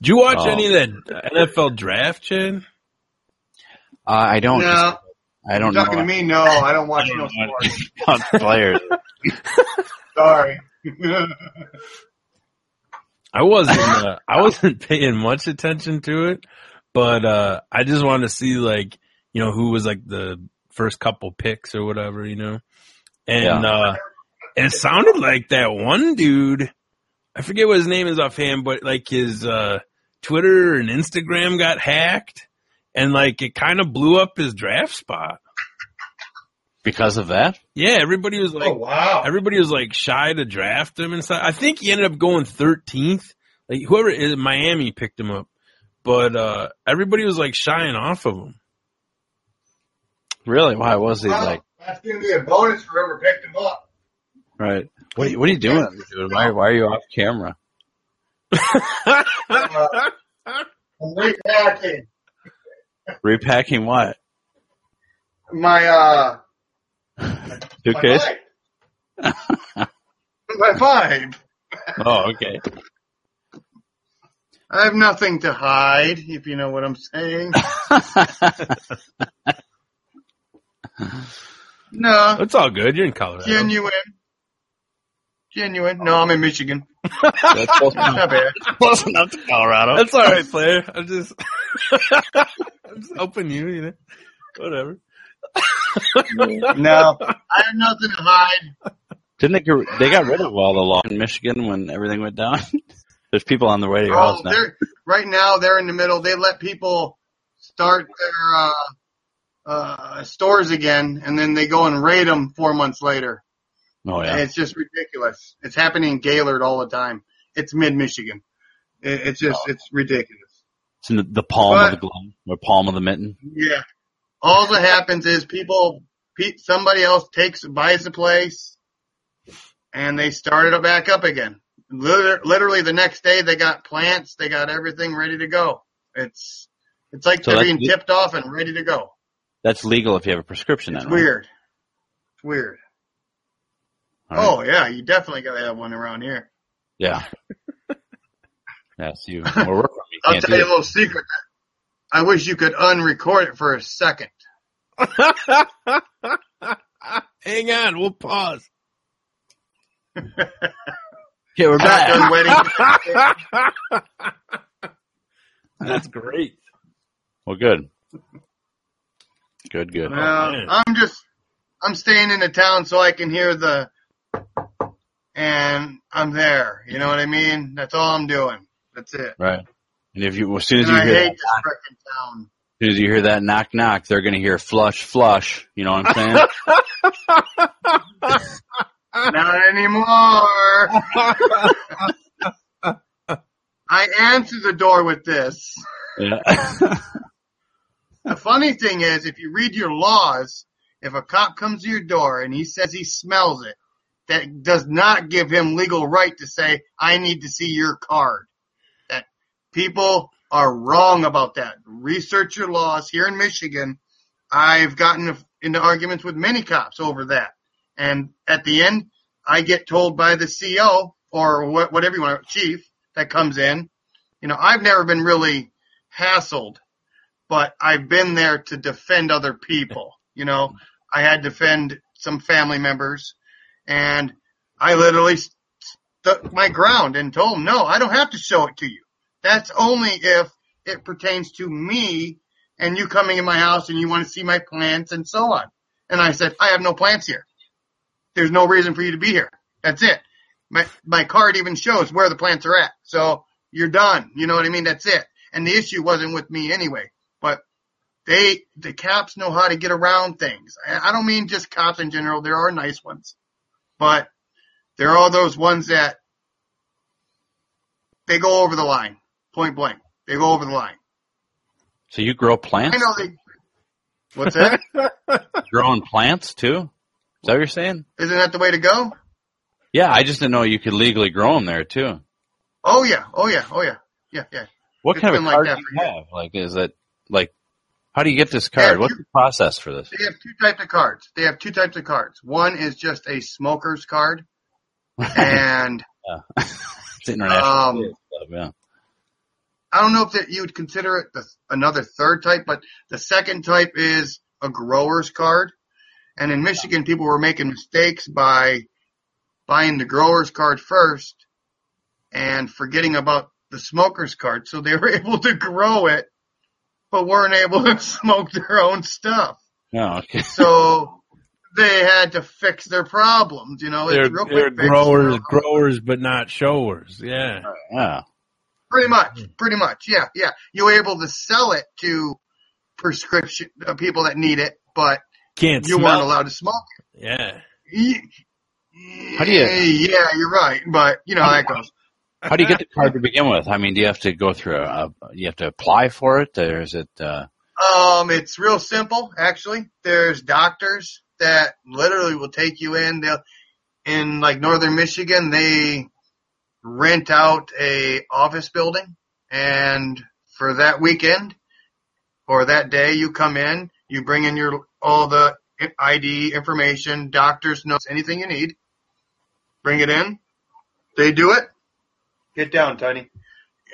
Did you watch Oh. any of that NFL draft, Chad? Uh, I don't. No. I don't You're talking know to me? No, I don't watch no sports. <laughs> players. <laughs> Sorry. <laughs> I wasn't. Uh, I wasn't paying much attention to it, but uh, I just wanted to see like you know who was like the first couple picks or whatever, you know. And Yeah. uh, it sounded like that one dude. I forget what his name is offhand, but like his uh, Twitter and Instagram got hacked, and like it kind of blew up his draft spot. Because of that. Yeah, everybody was like, Oh wow. everybody was like shy to draft him and stuff. I think he ended up going 13th. Like whoever is Miami picked him up, but uh everybody was like shying off of him. Really? Why was he Wow, like? that's gonna be a bonus for whoever picked him up. Right. What are you, what are you doing, dude? Why why are you off camera? Uh, I'm repacking Repacking what? my uh Suitcase? my pipe. my pipe. Oh, okay. I have nothing to hide, if you know what I'm saying. <laughs> No, It's all good. You're in Colorado. genuine. Genuine. No, I'm in Michigan. That's close <laughs> Not enough, bad. close enough to Colorado. That's all right, player. I'm just, <laughs> I'm just helping you. You know, whatever. No, I have nothing to hide. Didn't they get, they got rid of all the law in Michigan when everything went down? <laughs> There's people on the way to your Oh, house now. right now. They're in the middle. They let people start their uh, uh, stores again, and then they go and raid them four months later. Oh And yeah. it's just ridiculous. It's happening in Gaylord all the time. It's mid Michigan. It, it's just it's ridiculous. It's in the, the palm But- of the glove, or palm of the mitten. Yeah. All that happens is people, pe- somebody else takes buys the place, and they start it back up again. Literally the next day, they got plants, they got everything ready to go. It's it's like So they're being tipped off and ready to go. That's legal if you have a prescription. It's then, right? weird. It's weird. Right. Oh yeah, you definitely gotta have one around here. Yeah. <laughs> Yes, you. We're working. You I'll tell you a little secret. I wish you could unrecord it for a second. <laughs> Hang on, we'll pause. <laughs> Yeah, we're back. Shotgun wedding. <laughs> That's great. Well, good. Good, good. Well, oh, man. I'm just, I'm staying in the town so I can hear the, and I'm there. You know what I mean? That's all I'm doing. That's it. Right. And if you, as soon as And you I hear that, this frickin' town. as soon as you hear that knock knock, they're going to hear flush flush. You know what I'm saying? <laughs> Not anymore. <laughs> I answer the door with this. yeah. <laughs> The funny thing is, if you read your laws, if a cop comes to your door and he says he smells it, that does not give him legal right to say, I need to see your card. People are wrong about that. Research your laws here in Michigan. I've gotten into arguments with many cops over that. And at the end, I get told by the CO or wha- whatever you want, chief that comes in, you know, I've never been really hassled but I've been there to defend other people. You know, I had to defend some family members and I literally stuck my ground and told them, no, I don't have to show it to you. That's only if it pertains to me and you coming in my house and you want to see my plants and so on. And I said, I have no plants here. There's no reason for you to be here. That's it. My, my card even shows where the plants are at. So you're done. You know what I mean? That's it. And the issue wasn't with me anyway but they the cops know how to get around things. I don't mean just cops in general. There are nice ones, but there are those ones that they go over the line, point blank. They go over the line. So you grow plants? I know they. What's that? <laughs> Growing plants too? Is that what you're saying? Isn't that the way to go? Yeah, I just didn't know you could legally grow them there too. Oh yeah, oh yeah, oh yeah, yeah, yeah. What It's kind of like card that do you years. have? Like, is it like How do you get this card? What's the process for this? They have two types of cards. They have two types of cards. One is just a smoker's card, <laughs> and <laughs> it's international Um, yeah. I don't know if that you would consider it the, another third type, but the second type is a grower's card. And in Michigan, people were making mistakes by buying the grower's card first and forgetting about the smoker's card. So they were <laughs> able to grow it, but weren't able to <laughs> smoke their own stuff. Oh, okay. <laughs> So they had to fix their problems. You know, They're, it's real they're growers, growers, but not showers. Yeah. Yeah. Pretty much, pretty much. Yeah, yeah. You're able to sell it to prescription uh, people that need it, but Can't you smell weren't allowed to smoke Yeah. it. How do you- Yeah, you're right, but you know how that goes. How do you get the card to begin with? I mean, do you have to go through a, you have to apply for it, or is it, uh, Um, it's real simple, actually. There's doctors that literally will take you in. They'll, in like northern Michigan, they rent out a office building and for that weekend or that day you come in, you bring in your, all the ID information, doctor's notes, anything you need. Bring it in. They do it. Get down, Tiny.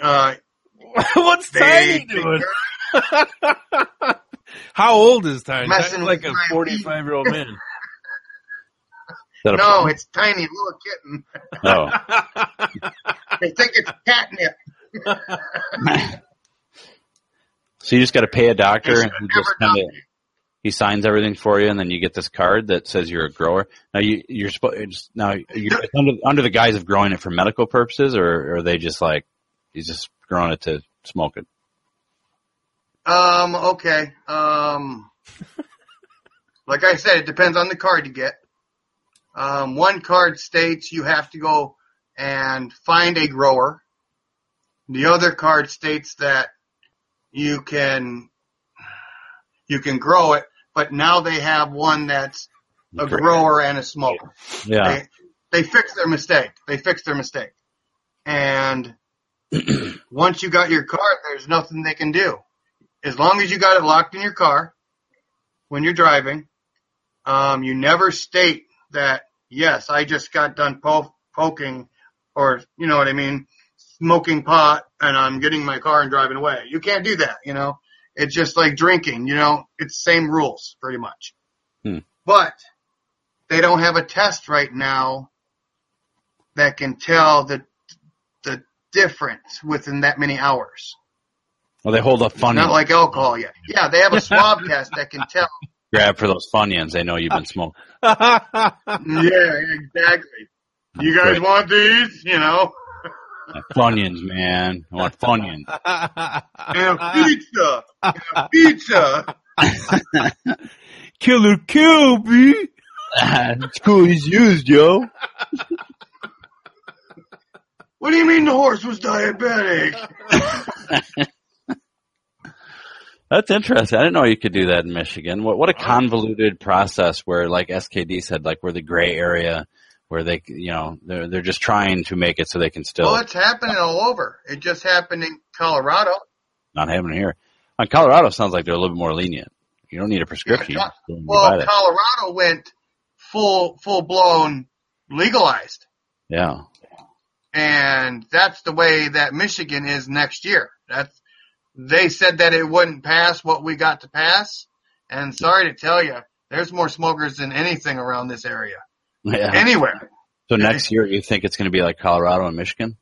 Uh, <laughs> What's Tiny doing? <laughs> How old is Tiny? Messing Tiny's like a 45 year old <laughs> man. No, it's tiny little kitten. Oh. <laughs> They think it's catnip. <laughs> So you just got to pay a doctor and he just kind of he signs everything for you, and then you get this card that says you're a grower. Now you you're supposed now you're under under the guise of growing it for medical purposes, or, or are they just like he's just growing it to smoke it? Um, okay. Um, like I said, it depends on the card you get. Um, one card states you have to go and find a grower. The other card states that you can you can grow it, but now they have one that's a grower and a smoker. Yeah. They, they fixed their mistake. They fixed their mistake. And <clears throat> once you got your card, there's nothing they can do. As long as you got it locked in your car when you're driving, um, you never state that, yes, I just got done po- poking or, you know what I mean, smoking pot and I'm getting my car and driving away. You can't do that, you know. It's just like drinking, you know, it's same rules pretty much. Hmm. But they don't have a test right now that can tell the the difference within that many hours. Well, they hold up It's not like alcohol yet. Yeah, they have a <laughs> swab test that can tell. Grab for those Funyuns. They know you've been smoking. <laughs> Yeah, exactly. You guys want these? You know, Funyuns, man. I want Funyuns. and a pizza, and a pizza. <laughs> Killer Kilby. <laughs> it's cool. He's used, yo. What do you mean the horse was diabetic? That's interesting. I didn't know you could do that in Michigan. What what a convoluted process where, like SKD said, like we're the gray area where they, you know, they're they're just trying to make it so they can still Well, it's happening all over. It just happened in Colorado. not have it here. On Colorado, sounds like they're a little bit more lenient. You don't need a prescription. Yeah, just go and you buy Well, that. Colorado went full full blown legalized. yeah. and that's the way that Michigan is next year. That's they said that it wouldn't pass what we got to pass, and sorry to tell you, there's more smokers than anything around this area, Yeah. anywhere. So next year, you think it's going to be like Colorado and Michigan?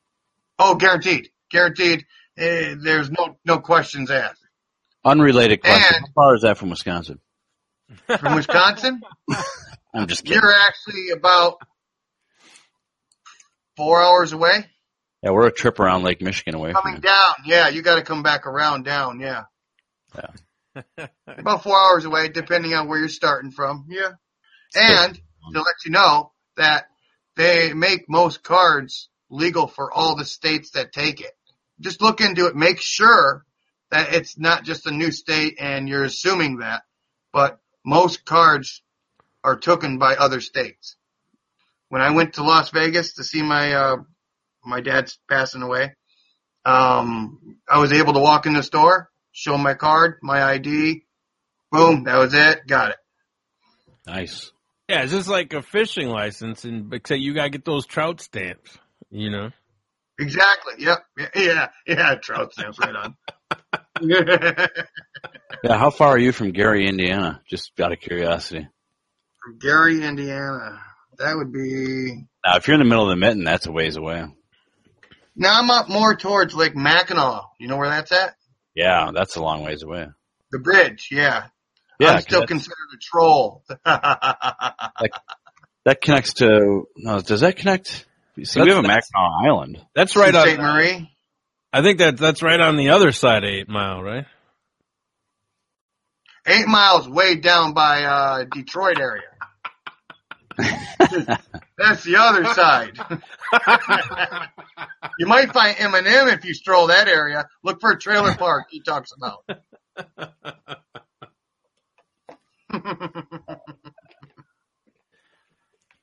Oh, guaranteed, guaranteed. Eh, there's no no questions asked. Unrelated question. And- How far is that from Wisconsin? From Wisconsin, <laughs> I'm just kidding. you're actually about four hours away. Yeah, we're a trip around Lake Michigan away from Coming down, yeah, you got to come back around down, yeah. Yeah. About four hours away, depending on where you're starting from. Yeah. And to let you know that they make most cards legal for all the states that take it. Just look into it. Make sure that it's not just a new state and you're assuming that, but most cards are taken by other states. When I went to Las Vegas to see my, uh, my dad's passing away, um, I was able to walk in the store, show my card, my ID, Boom, that was it. Got it. Nice. Yeah, it's just like a fishing license, and except you gotta get those trout stamps. You know. Exactly. Yep. Yeah. Yeah. Trout stamps right on. <laughs> Yeah, how far are you from Gary, Indiana? Just out of curiosity. From Gary, Indiana. That would be. Now, if you're in the middle of the mitten, that's a ways away. Now I'm up more towards Lake Mackinac. You know where that's at? Yeah, that's a long ways away. The bridge. Yeah. Yeah, I'm still considered a troll. <laughs> That connects to. No, does that connect? See, we have a that's- Mackinac Island. That's right on St. Marie. I think that that's right on the other side of Eight Mile, right? Eight miles way down by uh, Detroit area. <laughs> That's the other side. <laughs> you might find Eminem if you stroll that area. Look for a trailer park he talks about. <laughs>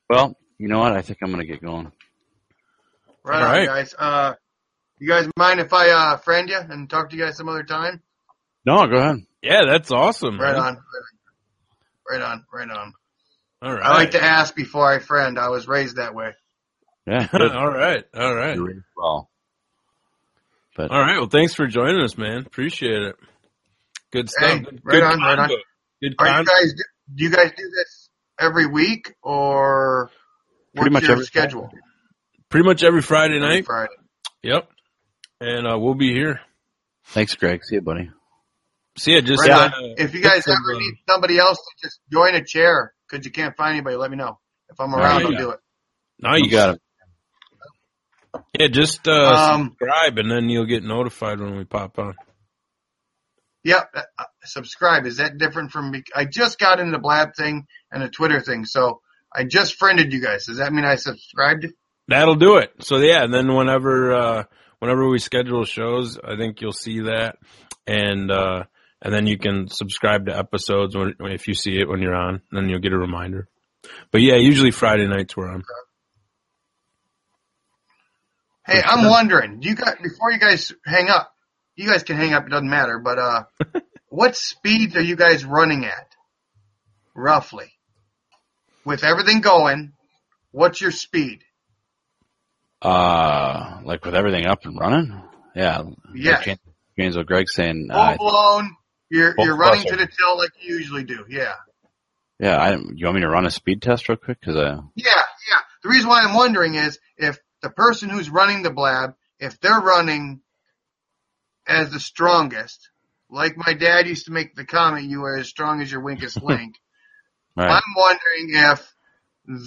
Well, you know what? I think I'm going to get going. Right All on, guys. Uh, you guys mind if I uh, friend you and talk to you guys some other time? No, go ahead. Yeah, that's awesome. Right man. on. Right on. Right on. All right. I like to ask before I friend. I was raised that way. Yeah. all right. All right. Well. But all right. Well, thanks for joining us, man. Appreciate it. Good stuff. Hey, good right good on, right on. Good Are you guys? Do you guys do this every week or Pretty much your every schedule? Pretty much every Friday Every night. Friday. Yep. And uh, we'll be here. thanks, Greg. See you, buddy. See ya. Just Right uh. If you guys get some, ever uh, need somebody else to just join a chair because you can't find anybody, let me know. If I'm around, yeah. I'll do it. Now You got it. Yeah, just uh, Um, subscribe, and then you'll get notified when we pop on. Yep. uh, uh, subscribe. Is that different from me? I just got into the Blab thing and the Twitter thing, so I just friended you guys. Does that mean I subscribed? That'll do it. So yeah, and then whenever uh whenever we schedule shows, I think you'll see that, and uh and then you can subscribe to episodes when if you see it when you're on, then you'll get a reminder. But yeah, usually Friday nights we're on. Hey, I'm wondering, you guys before you guys hang up, you guys can hang up, it doesn't matter, but uh <laughs> what speeds are you guys running at? Roughly. With everything going, what's your speed? Uh, like with everything up and running? Yeah. Yeah. Like James, James or Greg saying, Full uh, blown, you're you're running to the tail like you usually do. Yeah. yeah, I, you want me to run a speed test real quick? Cause, uh, Yeah, yeah. The reason why I'm wondering is if the person who's running the blab, if they're running as the strongest, like my dad used to make the comment, you are as strong as your weakest <laughs> link. right. I'm wondering if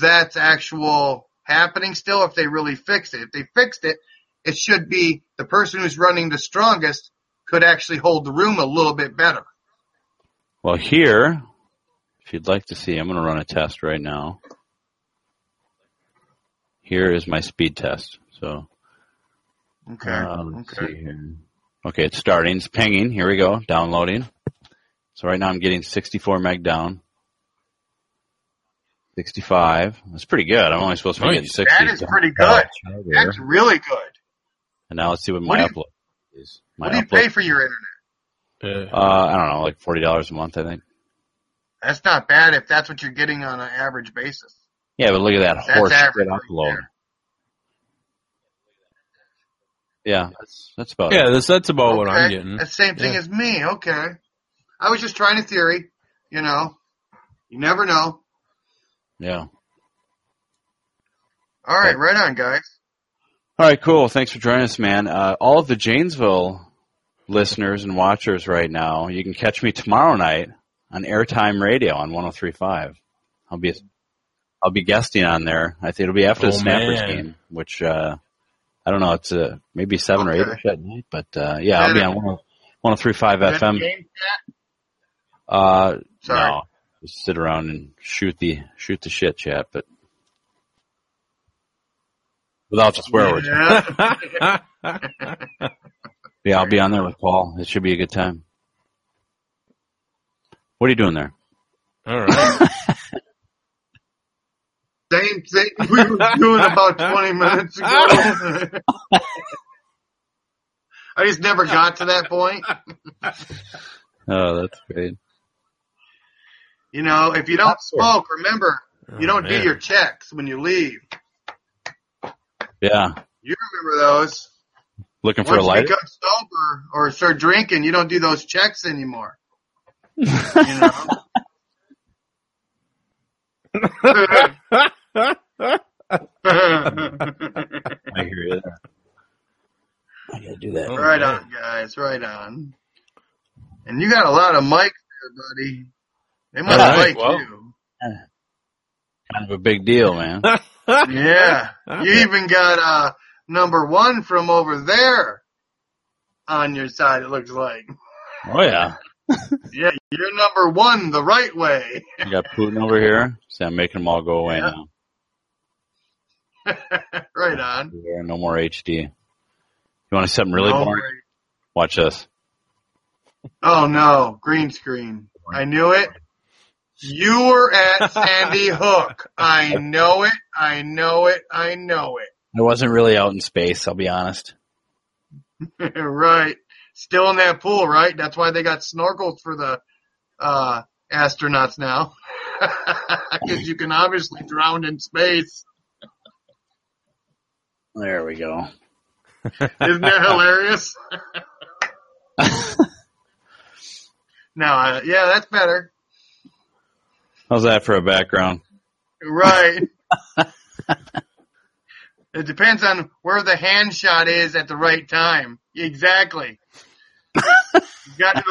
that's actual happening still, if they really fixed it. If they fixed it, it should be the person who's running the strongest could actually hold the room a little bit better. Well, here, if you'd like to see, I'm going to run a test right now. Here is my speed test. So, Okay. uh, let's okay. see here. Okay, it's starting. It's pinging. Here we go. Downloading. So right now I'm getting 64 meg down. 65. That's pretty good. I'm only supposed to be Nice. getting 60. That is pretty good. That's really good. And now let's see what What my do upload is. My What do you upload, pay for your internet? Uh, I don't know, like $40 a month, I think. That's not bad if that's what you're getting on an average basis. Yeah, but look at that That's horse shit average right upload. there. Yeah, that's, that's about yeah, it. that's that's about what I'm getting. That's the same thing Yeah. as me. Okay. I was just trying a theory. You know, you never know. Yeah. All right, right on, guys. All right, cool. Thanks for joining us, man. Uh, all of the Janesville listeners and watchers right now, you can catch me tomorrow night on Airtime Radio on 103.5. I'll be, I'll be guesting on there. I think it'll be after the Oh, Snappers man. game, which, uh, I don't know, it's, uh, maybe seven or eight Okay. at night, but, uh, yeah, I'll be on 103.5 FM. Uh, Sorry. no, just sit around and shoot the, shoot the shit chat, but without the swear words. Yeah. <laughs> Yeah, I'll be on there with Paul. It should be a good time. What are you doing there? All right. <laughs> Same thing we were doing about 20 minutes ago. <laughs> I just never got to that point. Oh, that's great. You know, if you don't smoke, remember, Oh, you don't do your checks when you leave. Yeah. You remember those. Looking for Once a you lighter? become sober or start drinking, you don't do those checks anymore. <laughs> You know? <laughs> <laughs> I hear you there. I gotta do that. right on, guys. Right on. And you got a lot of mics there, buddy. They must All right, like well. you. Kind of a big deal, man. Yeah. <laughs> You even got uh number one from over there on your side, it looks like. Oh yeah. <laughs> Yeah, you're number one the right way. I got Putin over here. See, I'm making them all go away Yeah. now. <laughs> right on. There, no more HD. You want to something really No boring? Watch this. Oh no, green screen. I knew it. You were at Sandy Hook. I know it. I know it. I know it. I wasn't really out in space, I'll be honest. <laughs> right. Still in that pool, right? That's why they got snorkels for the uh astronauts now. <laughs> Because you can obviously drown in space. There we go. <laughs> Isn't that hilarious? no, uh, yeah, that's better. How's that for a background? Right. it depends on where the hand shot is at the right time. Exactly. You <laughs> got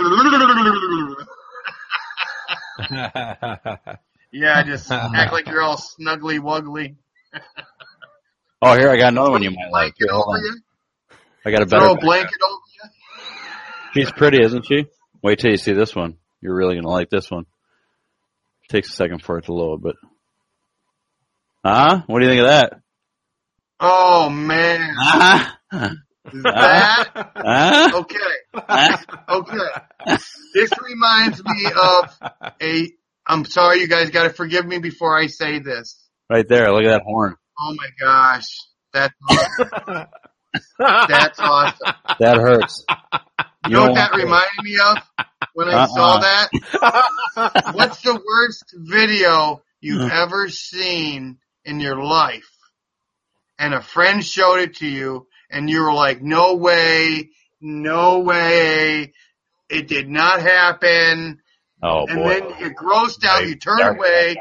yeah, just act like you're all snuggly wuggly. Oh, here I got another one you might like. Here, hold on. I got a Throw better. a blanket over you. She's pretty, isn't she? Wait till you see this one. You're really gonna like this one. Takes a second for it to load, but. Huh? What do you think of that? Oh man, <laughs> Huh? that <laughs> Huh? okay. Huh? Okay. This reminds me of a. I'm sorry, you guys got to forgive me before I say this. Right there. Look at that horn. Oh my gosh, that's awesome. <laughs> that's awesome. That hurts. You know what that reminded me of when I saw Uh-uh. that? <laughs> What's the worst video you've ever seen in your life? And a friend showed it to you, and you were like, "No way, no way, it did not happen." Oh and boy. then you grossed out, you turn away,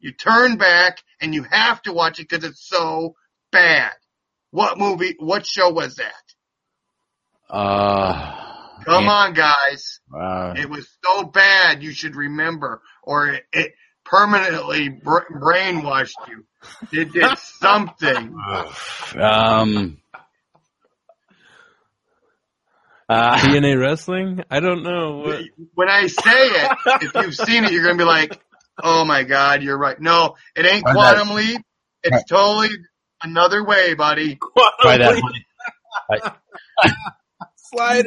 you turn back, and you have to watch it because it's so bad. What movie, what show was that? Uh. Come yeah. on, guys. Uh, It was so bad you should remember, or it, it permanently br- brainwashed you. It did <laughs> something. um. Uh, <laughs> TNA wrestling? I don't know. What? When I say it, if you've seen it, you're going to be like, oh my God, you're right. No, it ain't Try that. Quantum Leap. It's totally another way, buddy. try that. I- Slide,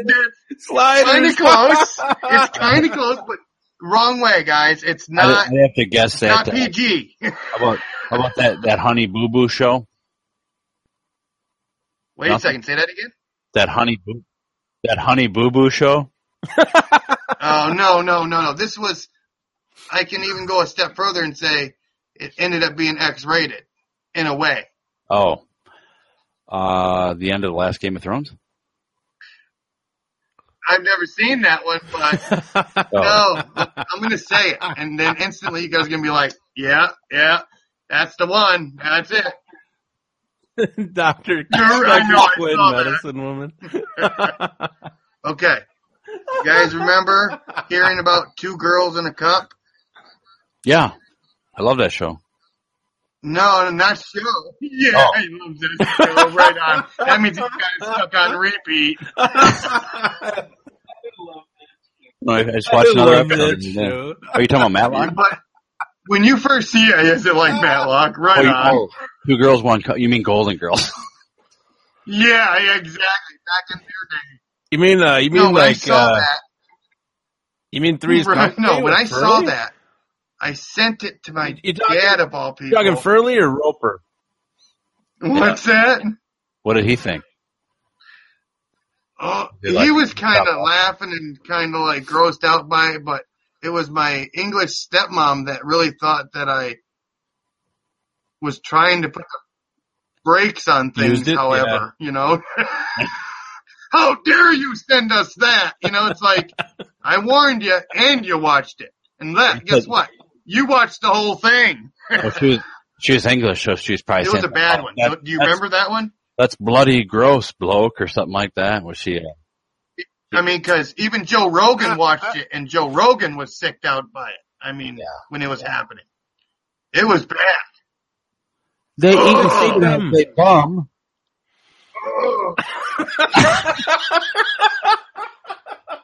It's slide, kind of close. It's kind of close, but wrong way, guys. It's not, I have to guess that. not uh, PG. how about how about that that Honey Boo Boo show? Wait a second. Say that again. That Honey Boo that Honey Boo Boo show? <laughs> Oh no, no, no, no. This was. I can even go a step further and say it ended up being X-rated in a way. Oh, uh, the end of the last Game of Thrones. I've never seen that one, but Oh. <laughs> no, I'm gonna say it, and then instantly you guys are gonna be like, "Yeah, yeah, that's the one. That's it." <laughs> Doctor, <laughs> You're- Dr. Quinn, medicine woman. Okay, you guys remember hearing about two girls in a cup? Yeah, I love that show. No, not show. <laughs> Yeah, Oh. I love that show. Right on. That means it's kind of stuck on repeat. No, <laughs> I I just watched I another episode. that and then- show. Are you talking about Matlock? But when you first see it, is it like Matlock? Right Oh, you- on. oh, two girls, one cup. You mean Golden Girls? <laughs> Yeah, yeah, exactly. Back in their day. You mean uh, you mean No, when I like saw uh, that, you mean three's Right, Company no, when I saw Furley? that, I sent it to my You talking- dad of all people. You people. talking Furley or Roper? What's that? What did he think? Oh, They he like- was kind of laughing and kind of like grossed out by it, but it was my English stepmom that really thought that I was trying to put brakes on things. It? However, you know, <laughs> how dare you send us that? You know, it's like I warned you and you watched it, and that guess what? You watched the whole thing. Well, she was she was English, so she was probably It was a bad "Oh, one. that- Do you remember that one? That's bloody gross, bloke, or something like that. Was she? Uh, I mean, because even Joe Rogan watched it, and Joe Rogan was sicked out by it. I mean, when it was happening, it was bad. they even say Oh, that they bum. <laughs>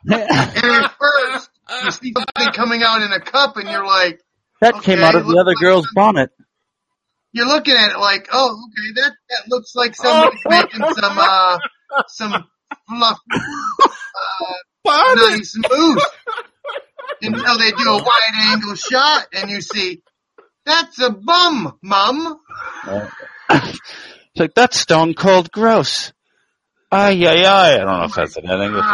And at first, you see something coming out in a cup, and you're like, That came out of the other like girl's bonnet. you're looking at it like, oh, okay, that that looks like somebody's making some uh some fluff, <laughs> uh, nice mousse. Until they do a wide angle shot, and you see, that's a bum, mum. it's like that's stone cold gross. Ay ay ay. I don't know if that's in English.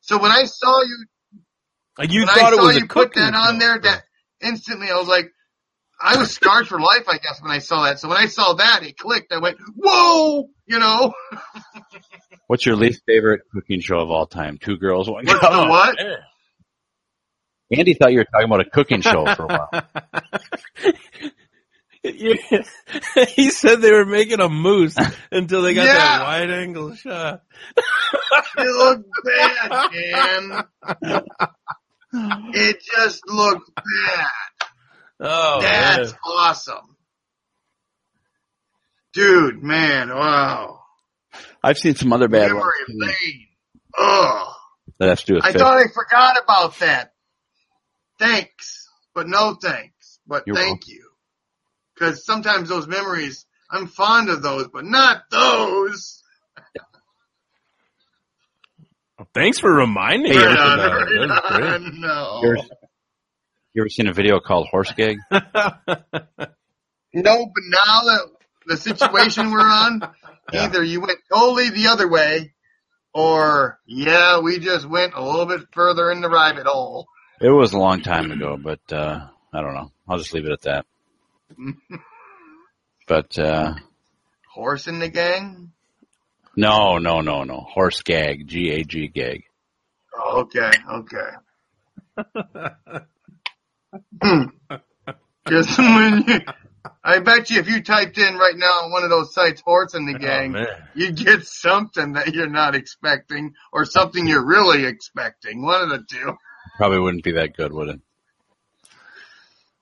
So when I saw you You when thought I it saw was a you put that on there, that instantly I was like, I was scarred for life, I guess, when I saw that. So when I saw that, it clicked. I went, whoa, you know, <laughs> What's your least favorite cooking show of all time? Two girls, one what's cup. the what? Andy thought you were talking about a cooking show for a while. <laughs> Yeah. <laughs> he said they were making a moose until they got Yeah. that wide angle shot. It looked bad, man. <sighs> It just looked bad. Oh, That's man. awesome. Dude, man, wow. I've seen some other bad ones Memory too, lane. Ugh. that have to do with I thought I forgot about that. Thanks, but no thanks. But You're thank you. Because sometimes those memories, I'm fond of those, but not those. Thanks for reminding me you ever about seen. Right That was great. on, <laughs> no. You ever, you ever seen a video called Horse Gag? <laughs> No, but now that the situation we're on, <laughs> Yeah. either you went totally the other way, or yeah, we just went a little bit further in the rabbit hole. It was a long time ago, but uh, I don't know. I'll just leave it at that. But uh, Horse in the gang. No, no, no, no. Horse Gag, G A G Gag. Okay, okay. Hmm. Just <laughs> when you, I bet you if you typed in right now on one of those sites, horse in the gang, man. you get something that you're not expecting or something you're really expecting. One of the two. Probably wouldn't be that good, would it?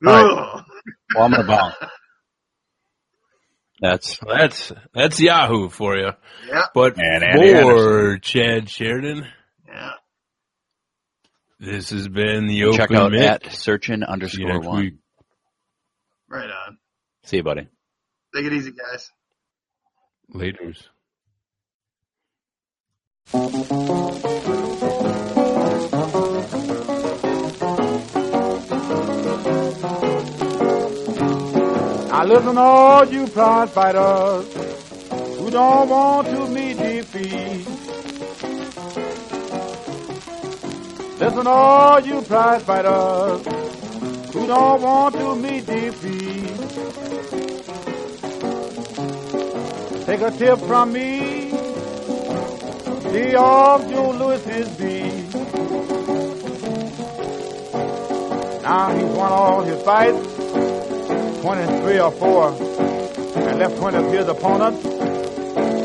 All right. Well, I'm gonna bounce. <laughs> That's That's that's Yahoo for you. Yeah, But And Andy for Chad Sheridan, yeah. this has been the open check out mic. at searchin underscore Next one. week. Right on. See you, buddy. Take it easy, guys. Laters. Now listen, all you prize fighters who don't want to meet defeat. Listen, all you prize fighters who don't want to meet defeat. Take a tip from me, see off Joe Louis's beat. Now he's won all his fights. 23 or 4 and left 20 of his opponents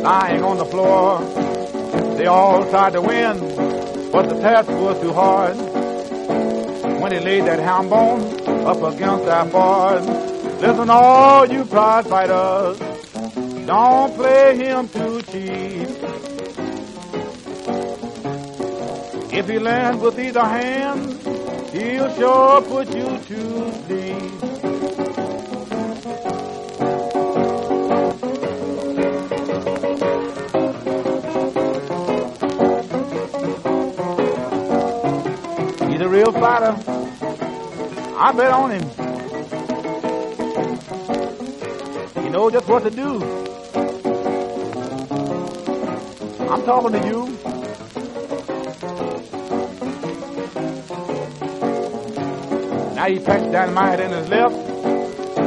lying on the floor. They all tried to win, but the task was too hard. When he laid that ham bone up against that board, listen, all you prize fighters, don't play him too cheap. If he lands with either hand, he'll sure put you to sleep. Real fighter. I bet on him. He knows just what to do. I'm talking to you. Now he packs dynamite in his left.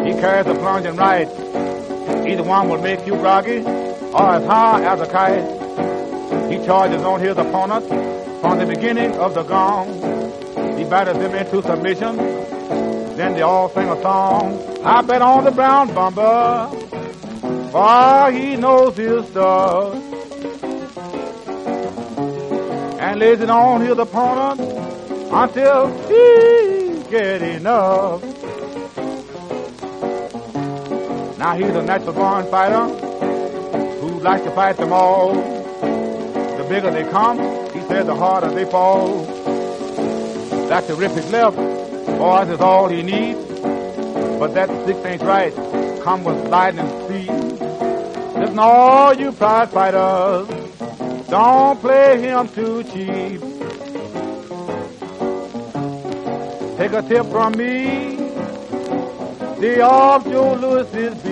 He carries a plunging right. Either one will make you groggy or as high as a kite. He charges on his opponent from the beginning of the gong. Batters them into submission. Then they all sing a song. I bet on the brown bomber, for he knows his stuff. And lays it on his opponent until he get enough. Now he's a natural born fighter who likes to fight them all. The bigger they come, he says, the harder they fall. That terrific left, boys, is all he needs. But that six ain't right. Come with lightning speed. Listen, all you pride fighters, don't play him too cheap. Take a tip from me. The off Joe Louis's beat.